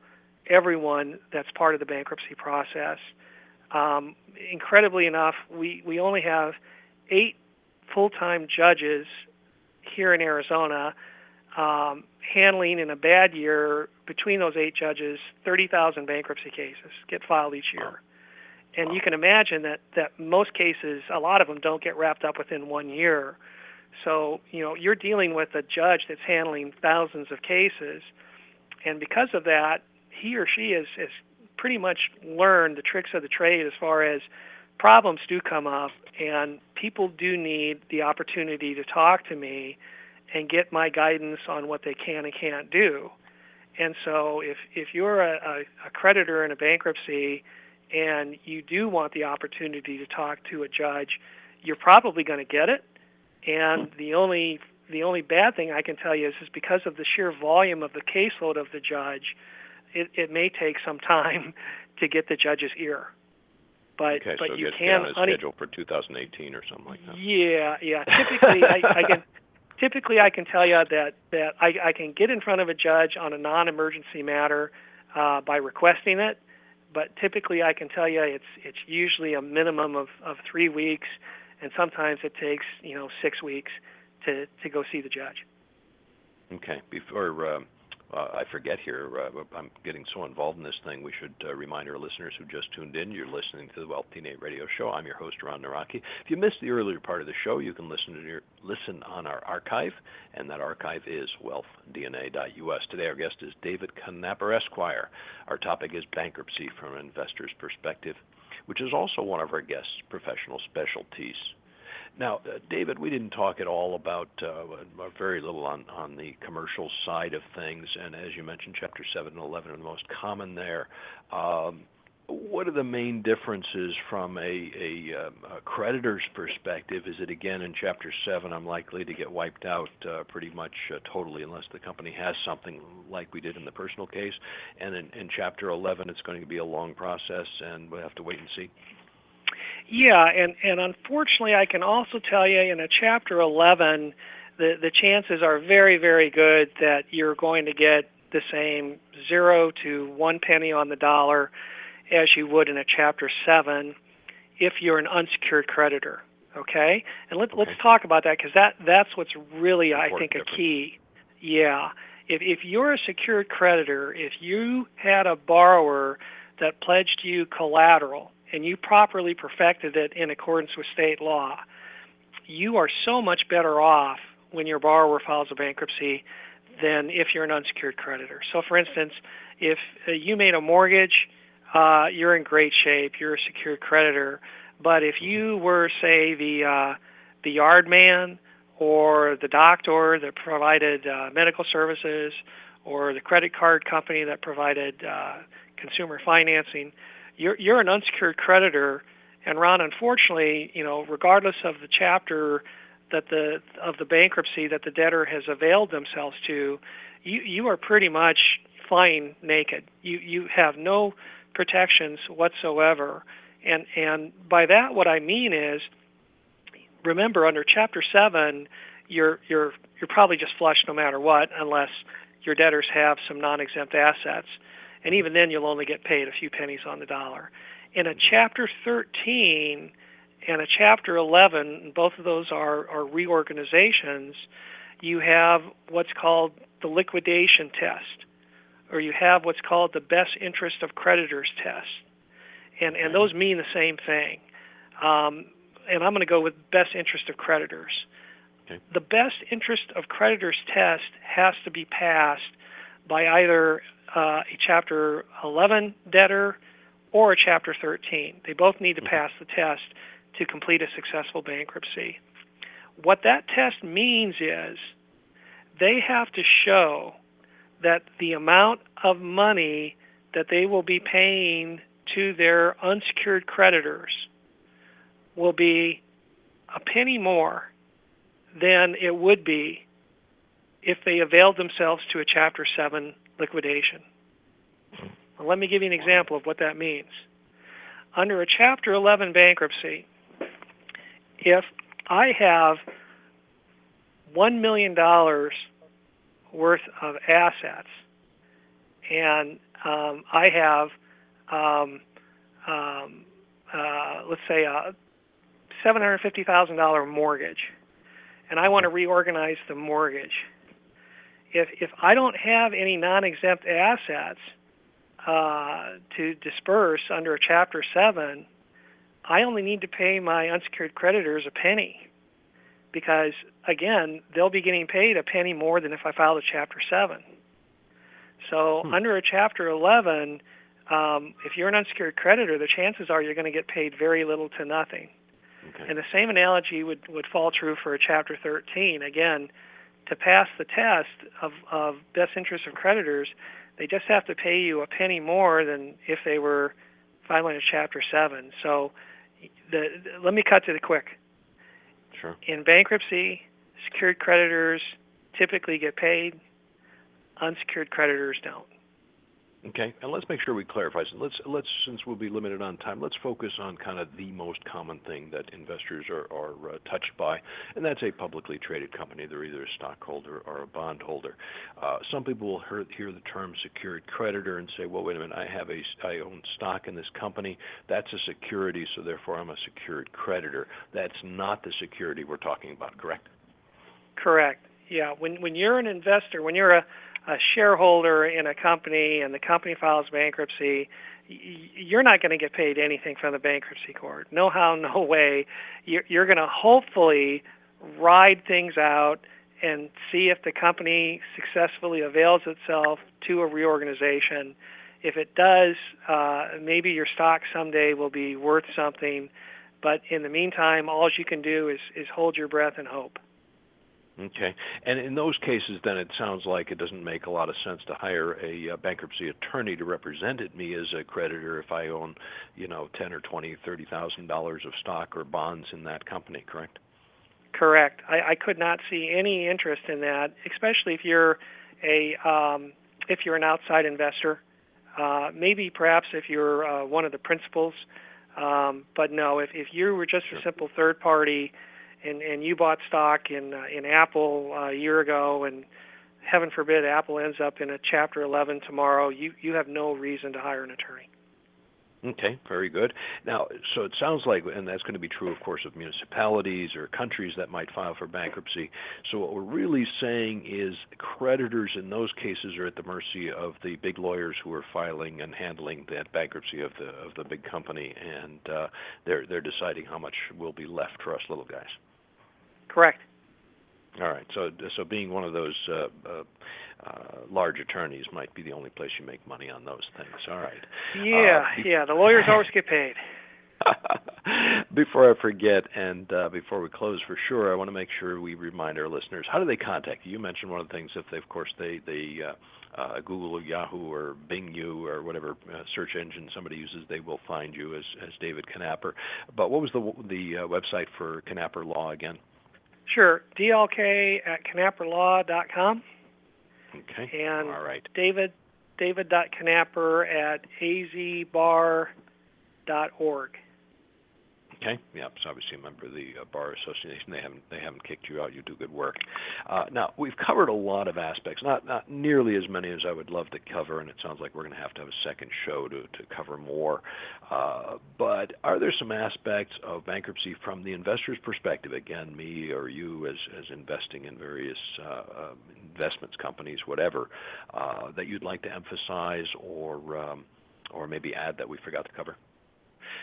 everyone that's part of the bankruptcy process. Um, incredibly enough, we, we only have eight full-time judges here in Arizona um, handling in a bad year between those eight judges 30,000 bankruptcy cases get filed each year. And you can imagine that, that most cases, a lot of them don't get wrapped up within one year. So, you know, you're dealing with a judge that's handling thousands of cases, and because of that, he or she has, has pretty much learned the tricks of the trade as far as problems do come up, and people do need the opportunity to talk to me and get my guidance on what they can and can't do. And so, if if you're a, a, a creditor in a bankruptcy and you do want the opportunity to talk to a judge, you're probably going to get it and the only the only bad thing I can tell you is, is because of the sheer volume of the caseload of the judge, it, it may take some time to get the judge's ear. But okay, but so you get, can a schedule for 2018 or something like that. Yeah, yeah. Typically, I, I can typically I can tell you that that I, I can get in front of a judge on a non-emergency matter uh, by requesting it. But typically, I can tell you it's it's usually a minimum of, of three weeks and sometimes it takes you know six weeks to to go see the judge. Okay. Before uh, I forget here, uh, I'm getting so involved in this thing. We should uh, remind our listeners who just tuned in. You're listening to the Wealth DNA Radio Show. I'm your host, Ron Nawrocki. If you missed the earlier part of the show, you can listen to your listen on our archive, and that archive is wealthdna.us. Today, our guest is David Knapper, Esquire. Our topic is bankruptcy from an investor's perspective which is also one of our guests' professional specialties. Now, uh, David, we didn't talk at all about, uh, very little on, the commercial side of things, and as you mentioned, Chapter 7 and 11 are the most common there. Um, what are the main differences from a, creditor's perspective? Is it again in Chapter 7, I'm likely to get wiped out uh, pretty much uh, totally unless the company has something like we did in the personal case? And in, in Chapter 11, it's going to be a long process and we'll have to wait and see? Yeah, and, and unfortunately, I can also tell you in a Chapter 11, the, the chances are very, very good that you're going to get the same zero to one penny on the dollar as you would in a Chapter 7 if you're an unsecured creditor. Okay, and let, Okay. let's talk about that because that that's what's really I Important think a key. Yeah, if if you're a secured creditor, if you had a borrower that pledged you collateral and you properly perfected it in accordance with state law, you are so much better off when your borrower files a bankruptcy than if you're an unsecured creditor. So, for instance, if uh, you made a mortgage, uh, you're in great shape. You're a secured creditor. But if you were, say, the uh, the yard man or the doctor that provided uh, medical services or the credit card company that provided uh, consumer financing, you're you're an unsecured creditor. And Ron, unfortunately, you know, regardless of the chapter that the of the bankruptcy that the debtor has availed themselves to, you you are pretty much flying naked. You you have no protections whatsoever. And and by that what I mean is remember under chapter 7 you're you're you're probably just flush no matter what unless your debtors have some non-exempt assets. And even then you'll only get paid a few pennies on the dollar. In a chapter 13 and a chapter 11, both of those are, are reorganizations, you have what's called the liquidation test, or you have what's called the best interest of creditors test. And, and those mean the same thing. Um, and I'm going to go with best interest of creditors. Okay. The best interest of creditors test has to be passed by either uh, a Chapter 11 debtor or a Chapter 13. They both need to Mhm. pass the test to complete a successful bankruptcy. What that test means is they have to show that the amount of money that they will be paying to their unsecured creditors will be a penny more than it would be if they availed themselves to a Chapter 7 liquidation. Well, let me give you an example of what that means. Under a Chapter 11 bankruptcy, if I have $1 million worth of assets and um, I have, um, um, uh, let's say, a $750,000 mortgage, and I want to reorganize the mortgage. If, if I don't have any non exempt assets uh, to disperse under a Chapter 7, I only need to pay my unsecured creditors a penny because, again, they'll be getting paid a penny more than if I filed a Chapter 7. So, Hmm. under a Chapter 11, um, if you're an unsecured creditor, the chances are you're going to get paid very little to nothing. Okay. And the same analogy would, would fall true for a Chapter 13. Again, to pass the test of, of best interest of creditors, they just have to pay you a penny more than if they were filing a Chapter 7. So the, let me cut to the quick. Sure. In bankruptcy, secured creditors typically get paid, unsecured creditors don't. Okay, and let's make sure we clarify. So let's let's since we'll be limited on time, let's focus on kind of the most common thing that investors are are uh, touched by, and that's a publicly traded company. They're either a stockholder or a bondholder. Uh, some people will hear, hear the term secured creditor and say, "Well, wait a minute, I have a I own stock in this company. That's a security, so therefore I'm a secured creditor." That's not the security we're talking about, correct? Correct. Yeah. When when you're an investor, when you're a, a shareholder in a company and the company files bankruptcy, you're not going to get paid anything from the bankruptcy court. No how, no way. You're, you're going to hopefully ride things out and see if the company successfully avails itself to a reorganization. If it does, uh, maybe your stock someday will be worth something. But in the meantime, all you can do is, is hold your breath and hope. Okay. And in those cases, then it sounds like it doesn't make a lot of sense to hire a uh, bankruptcy attorney to represent me as a creditor if I own, you know, ten or twenty, thirty thousand dollars of stock or bonds in that company. Correct? Correct. I, I could not see any interest in that, especially if you're a um, if you're an outside investor. Uh, maybe perhaps if you're uh, one of the principals. Um, but no, if if you were just a simple third party, and and you bought stock in uh, in Apple uh, a year ago, and heaven forbid Apple ends up in a Chapter 11 tomorrow, you you have no reason to hire an attorney. Okay, very good. Now, so it sounds like, and that's going to be true, of course, of municipalities or countries that might file for bankruptcy. So what we're really saying is creditors in those cases are at the mercy of the big lawyers who are filing and handling that bankruptcy of the of the big company, and uh, they're they're deciding how much will be left for us little guys. Correct. All right. So so being one of those uh, uh, uh, large attorneys might be the only place you make money on those things. All right. Yeah, uh, yeah. The lawyers always get paid. before I forget, and uh, before we close for sure, I want to make sure we remind our listeners how do they contact you? You mentioned one of the things if they, of course, they they uh, uh, Google or Yahoo or Bing you or whatever uh, search engine somebody uses, they will find you as as David Knapper. But what was the the uh, website for Knapper Law again? Sure, DLK at knapperlaw.com. Okay. And All right. David David.knapper at azbar.org. Okay. Yeah. So obviously a member of the uh, bar association. They haven't they haven't kicked you out. You do good work. Uh, now we've covered a lot of aspects. Not not nearly as many as I would love to cover, and it sounds like we're going to have to have a second show to to cover more. Uh, but are there some aspects of bankruptcy from the investor's perspective? Again, me or you as as investing in various uh, um, investments companies, whatever, uh, that you'd like to emphasize or um, or maybe add that we forgot to cover.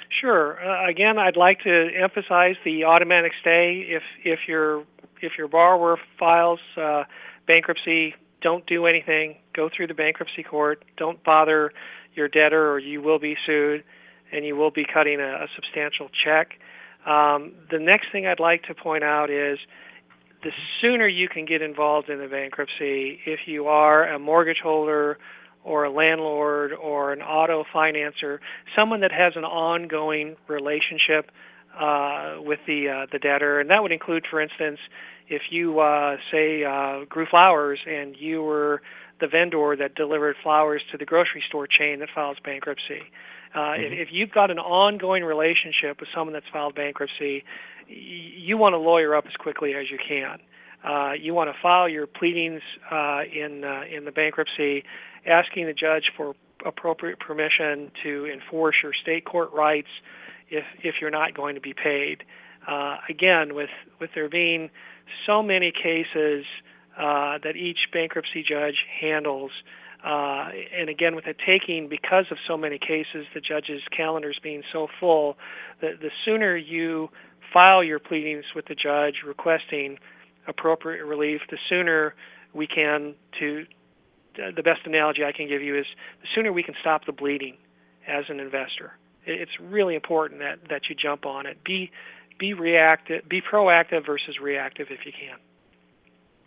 Sure. Uh, again, I'd like to emphasize the automatic stay. If if your if your borrower files uh, bankruptcy, don't do anything. Go through the bankruptcy court. Don't bother your debtor, or you will be sued, and you will be cutting a, a substantial check. Um, the next thing I'd like to point out is the sooner you can get involved in the bankruptcy, if you are a mortgage holder or a landlord or an auto financer, someone that has an ongoing relationship uh, with the uh, the debtor, and that would include, for instance, if you uh, say uh, grew flowers and you were the vendor that delivered flowers to the grocery store chain that files bankruptcy. Uh, mm-hmm. if, if you've got an ongoing relationship with someone that's filed bankruptcy, y- you want to lawyer up as quickly as you can. Uh, you want to file your pleadings uh, in uh, in the bankruptcy, asking the judge for appropriate permission to enforce your state court rights if if you're not going to be paid. Uh, again, with with there being so many cases uh, that each bankruptcy judge handles, uh, and again with it taking because of so many cases, the judge's calendars being so full, the the sooner you file your pleadings with the judge requesting appropriate relief, the sooner we can to the best analogy I can give you is the sooner we can stop the bleeding as an investor. It's really important that, that you jump on it. Be be reactive, be proactive versus reactive if you can.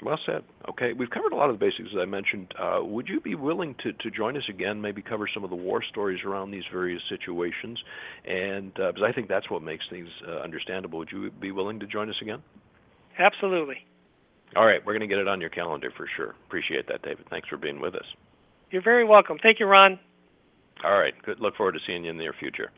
Well said. Okay, we've covered a lot of the basics as I mentioned. Uh, would you be willing to, to join us again? Maybe cover some of the war stories around these various situations, and uh, because I think that's what makes things uh, understandable. Would you be willing to join us again? Absolutely. All right, we're going to get it on your calendar for sure. Appreciate that, David. Thanks for being with us. You're very welcome. Thank you, Ron. All right, good. Look forward to seeing you in the near future.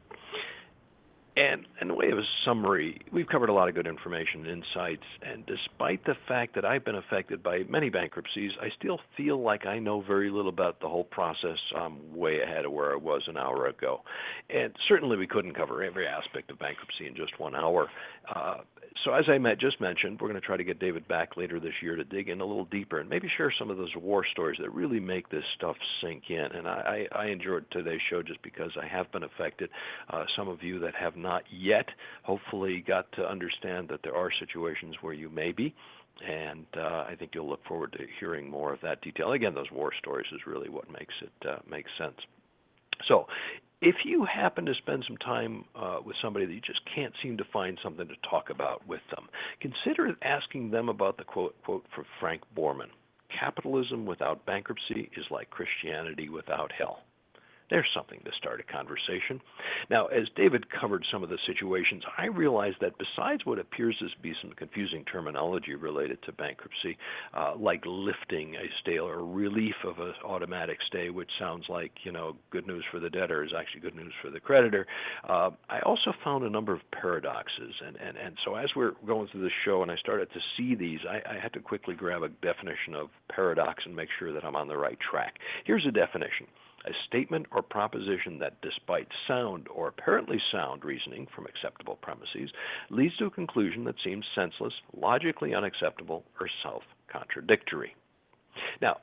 And in the way of a summary, we've covered a lot of good information, and insights, and despite the fact that I've been affected by many bankruptcies, I still feel like I know very little about the whole process. I'm way ahead of where I was an hour ago. And certainly we couldn't cover every aspect of bankruptcy in just one hour. Uh, so as I just mentioned, we're going to try to get David back later this year to dig in a little deeper and maybe share some of those war stories that really make this stuff sink in. And I, I enjoyed today's show just because I have been affected. Uh, some of you that have not yet, hopefully, got to understand that there are situations where you may be. And uh, I think you'll look forward to hearing more of that detail. Again, those war stories is really what makes it uh, makes sense. So, if you happen to spend some time uh, with somebody that you just can't seem to find something to talk about with them, consider asking them about the quote quote from Frank Borman. Capitalism without bankruptcy is like Christianity without hell. There's something to start a conversation. Now, as David covered some of the situations, I realized that besides what appears to be some confusing terminology related to bankruptcy, uh, like lifting a stay or relief of an automatic stay, which sounds like you know good news for the debtor is actually good news for the creditor, uh, I also found a number of paradoxes, and, and and so as we're going through the show and I started to see these, I, I had to quickly grab a definition of paradox and make sure that I'm on the right track. Here's a definition a statement or proposition that, despite sound or apparently sound reasoning from acceptable premises, leads to a conclusion that seems senseless, logically unacceptable, or self contradictory. Now,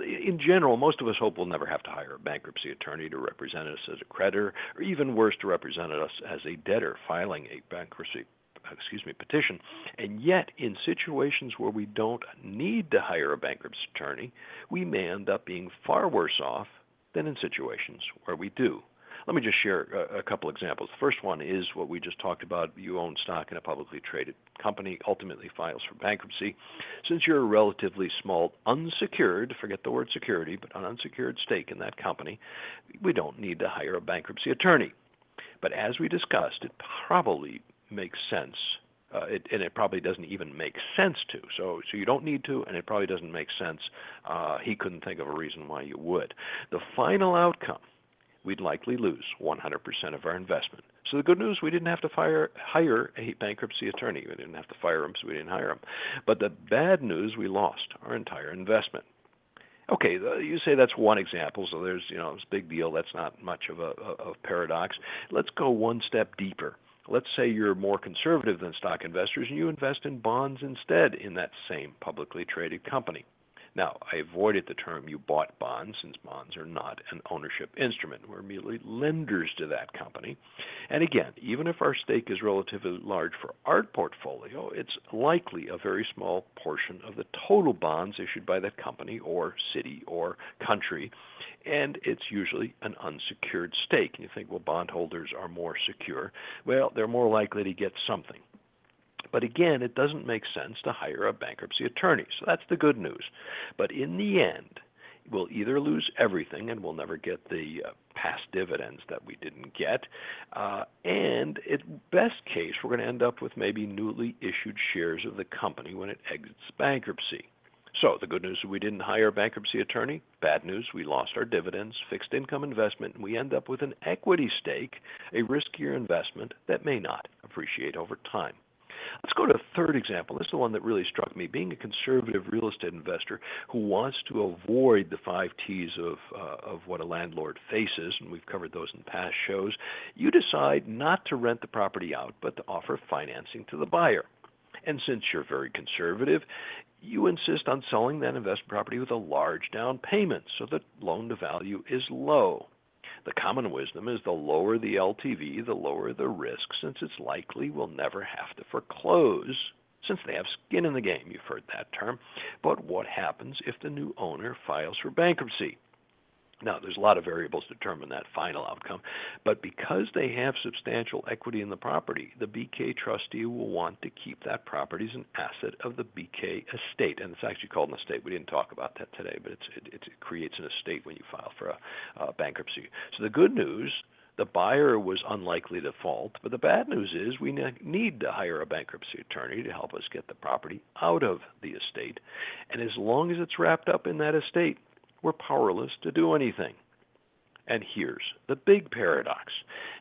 in general, most of us hope we'll never have to hire a bankruptcy attorney to represent us as a creditor, or even worse, to represent us as a debtor filing a bankruptcy excuse me, petition. And yet, in situations where we don't need to hire a bankruptcy attorney, we may end up being far worse off than in situations where we do. Let me just share a, couple examples. The first one is what we just talked about. You own stock in a publicly traded company, ultimately files for bankruptcy. Since you're a relatively small, unsecured, forget the word security, but an unsecured stake in that company, we don't need to hire a bankruptcy attorney. But as we discussed, it probably makes sense uh, it, and it probably doesn't even make sense to. So, so you don't need to, and it probably doesn't make sense. Uh, he couldn't think of a reason why you would. The final outcome we'd likely lose 100% of our investment. So the good news, we didn't have to fire, hire a bankruptcy attorney. We didn't have to fire him, so we didn't hire him. But the bad news, we lost our entire investment. Okay, you say that's one example, so there's, you know, it's a big deal. That's not much of a of paradox. Let's go one step deeper. Let's say you're more conservative than stock investors and you invest in bonds instead in that same publicly traded company. Now, I avoided the term you bought bonds since bonds are not an ownership instrument. We're merely lenders to that company. And again, even if our stake is relatively large for our portfolio, it's likely a very small portion of the total bonds issued by that company or city or country. And it's usually an unsecured stake. You think, well, bondholders are more secure. Well, they're more likely to get something. But again, it doesn't make sense to hire a bankruptcy attorney. So that's the good news. But in the end, we'll either lose everything and we'll never get the uh, past dividends that we didn't get, uh, and at best case, we're going to end up with maybe newly issued shares of the company when it exits bankruptcy. So the good news is we didn't hire a bankruptcy attorney. Bad news, we lost our dividends, fixed income investment, and we end up with an equity stake, a riskier investment that may not appreciate over time. Let's go to a third example. This is the one that really struck me. Being a conservative real estate investor who wants to avoid the five T's of, uh, of what a landlord faces, and we've covered those in past shows, you decide not to rent the property out, but to offer financing to the buyer. And since you're very conservative, you insist on selling that investment property with a large down payment so that loan to value is low. The common wisdom is the lower the LTV, the lower the risk, since it's likely we'll never have to foreclose, since they have skin in the game. You've heard that term. But what happens if the new owner files for bankruptcy? Now, there's a lot of variables to determine that final outcome, but because they have substantial equity in the property, the BK trustee will want to keep that property as an asset of the BK estate. And it's actually called an estate. We didn't talk about that today, but it, it creates an estate when you file for a, a bankruptcy. So the good news the buyer was unlikely to default, but the bad news is we need to hire a bankruptcy attorney to help us get the property out of the estate. And as long as it's wrapped up in that estate, we're powerless to do anything. And here's the big paradox.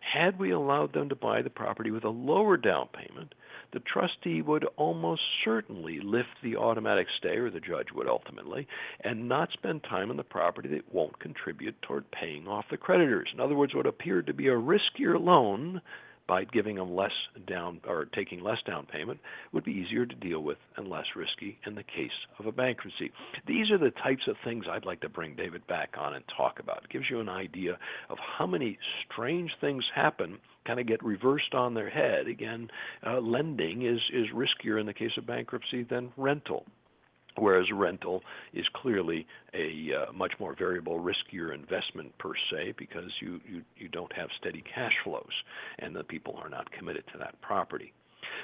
Had we allowed them to buy the property with a lower down payment, the trustee would almost certainly lift the automatic stay, or the judge would ultimately, and not spend time on the property that won't contribute toward paying off the creditors. In other words, what appeared to be a riskier loan by giving them less down or taking less down payment would be easier to deal with and less risky in the case of a bankruptcy. These are the types of things I'd like to bring David back on and talk about. It gives you an idea of how many strange things happen kind of get reversed on their head. Again, uh, lending is is riskier in the case of bankruptcy than rental whereas rental is clearly a uh, much more variable, riskier investment per se because you, don't have steady cash flows and the people are not committed to that property.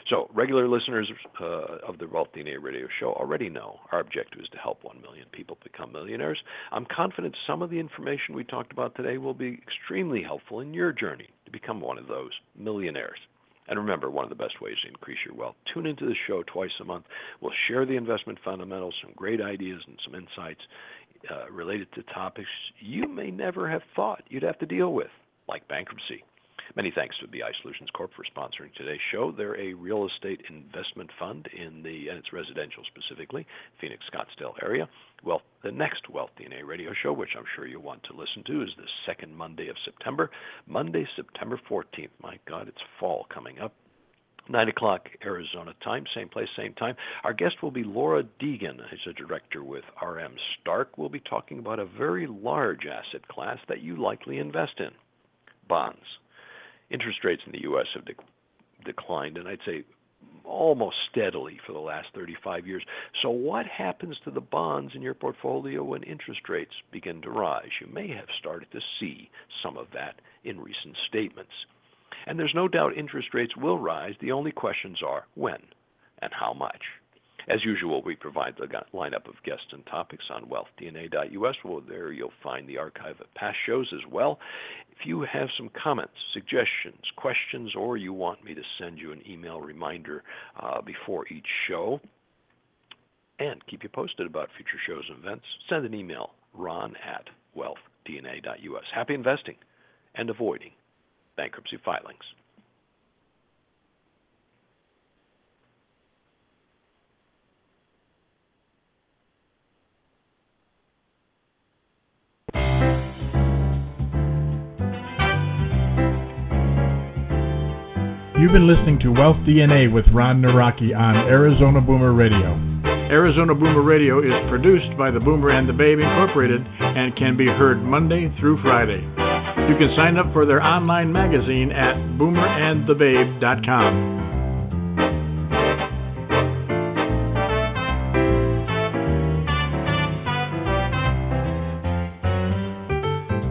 So, regular listeners uh, of the Wealth DNA radio show already know our objective is to help 1 million people become millionaires. I'm confident some of the information we talked about today will be extremely helpful in your journey to become one of those millionaires. And remember, one of the best ways to increase your wealth, tune into the show twice a month. We'll share the investment fundamentals, some great ideas, and some insights uh, related to topics you may never have thought you'd have to deal with, like bankruptcy. Many thanks to BI Solutions Corp for sponsoring today's show. They're a real estate investment fund in the and it's residential specifically, Phoenix Scottsdale area. Well, the next Wealth DNA radio show, which I'm sure you want to listen to, is the second Monday of September, Monday, September 14th. My God, it's fall coming up. 9 o'clock Arizona time, same place, same time. Our guest will be Laura Deegan, who's a director with RM Stark. We'll be talking about a very large asset class that you likely invest in bonds. Interest rates in the U.S. have de- declined, and I'd say almost steadily for the last 35 years. So, what happens to the bonds in your portfolio when interest rates begin to rise? You may have started to see some of that in recent statements. And there's no doubt interest rates will rise. The only questions are when and how much. As usual, we provide the lineup of guests and topics on wealthdna.us. Well, there you'll find the archive of past shows as well. If you have some comments, suggestions, questions, or you want me to send you an email reminder uh, before each show, and keep you posted about future shows and events, send an email, ron at wealthdna.us. Happy investing and avoiding bankruptcy filings. You've been listening to Wealth DNA with Ron Nawrocki on Arizona Boomer Radio. Arizona Boomer Radio is produced by the Boomer and the Babe Incorporated and can be heard Monday through Friday. You can sign up for their online magazine at boomerandthebabe.com.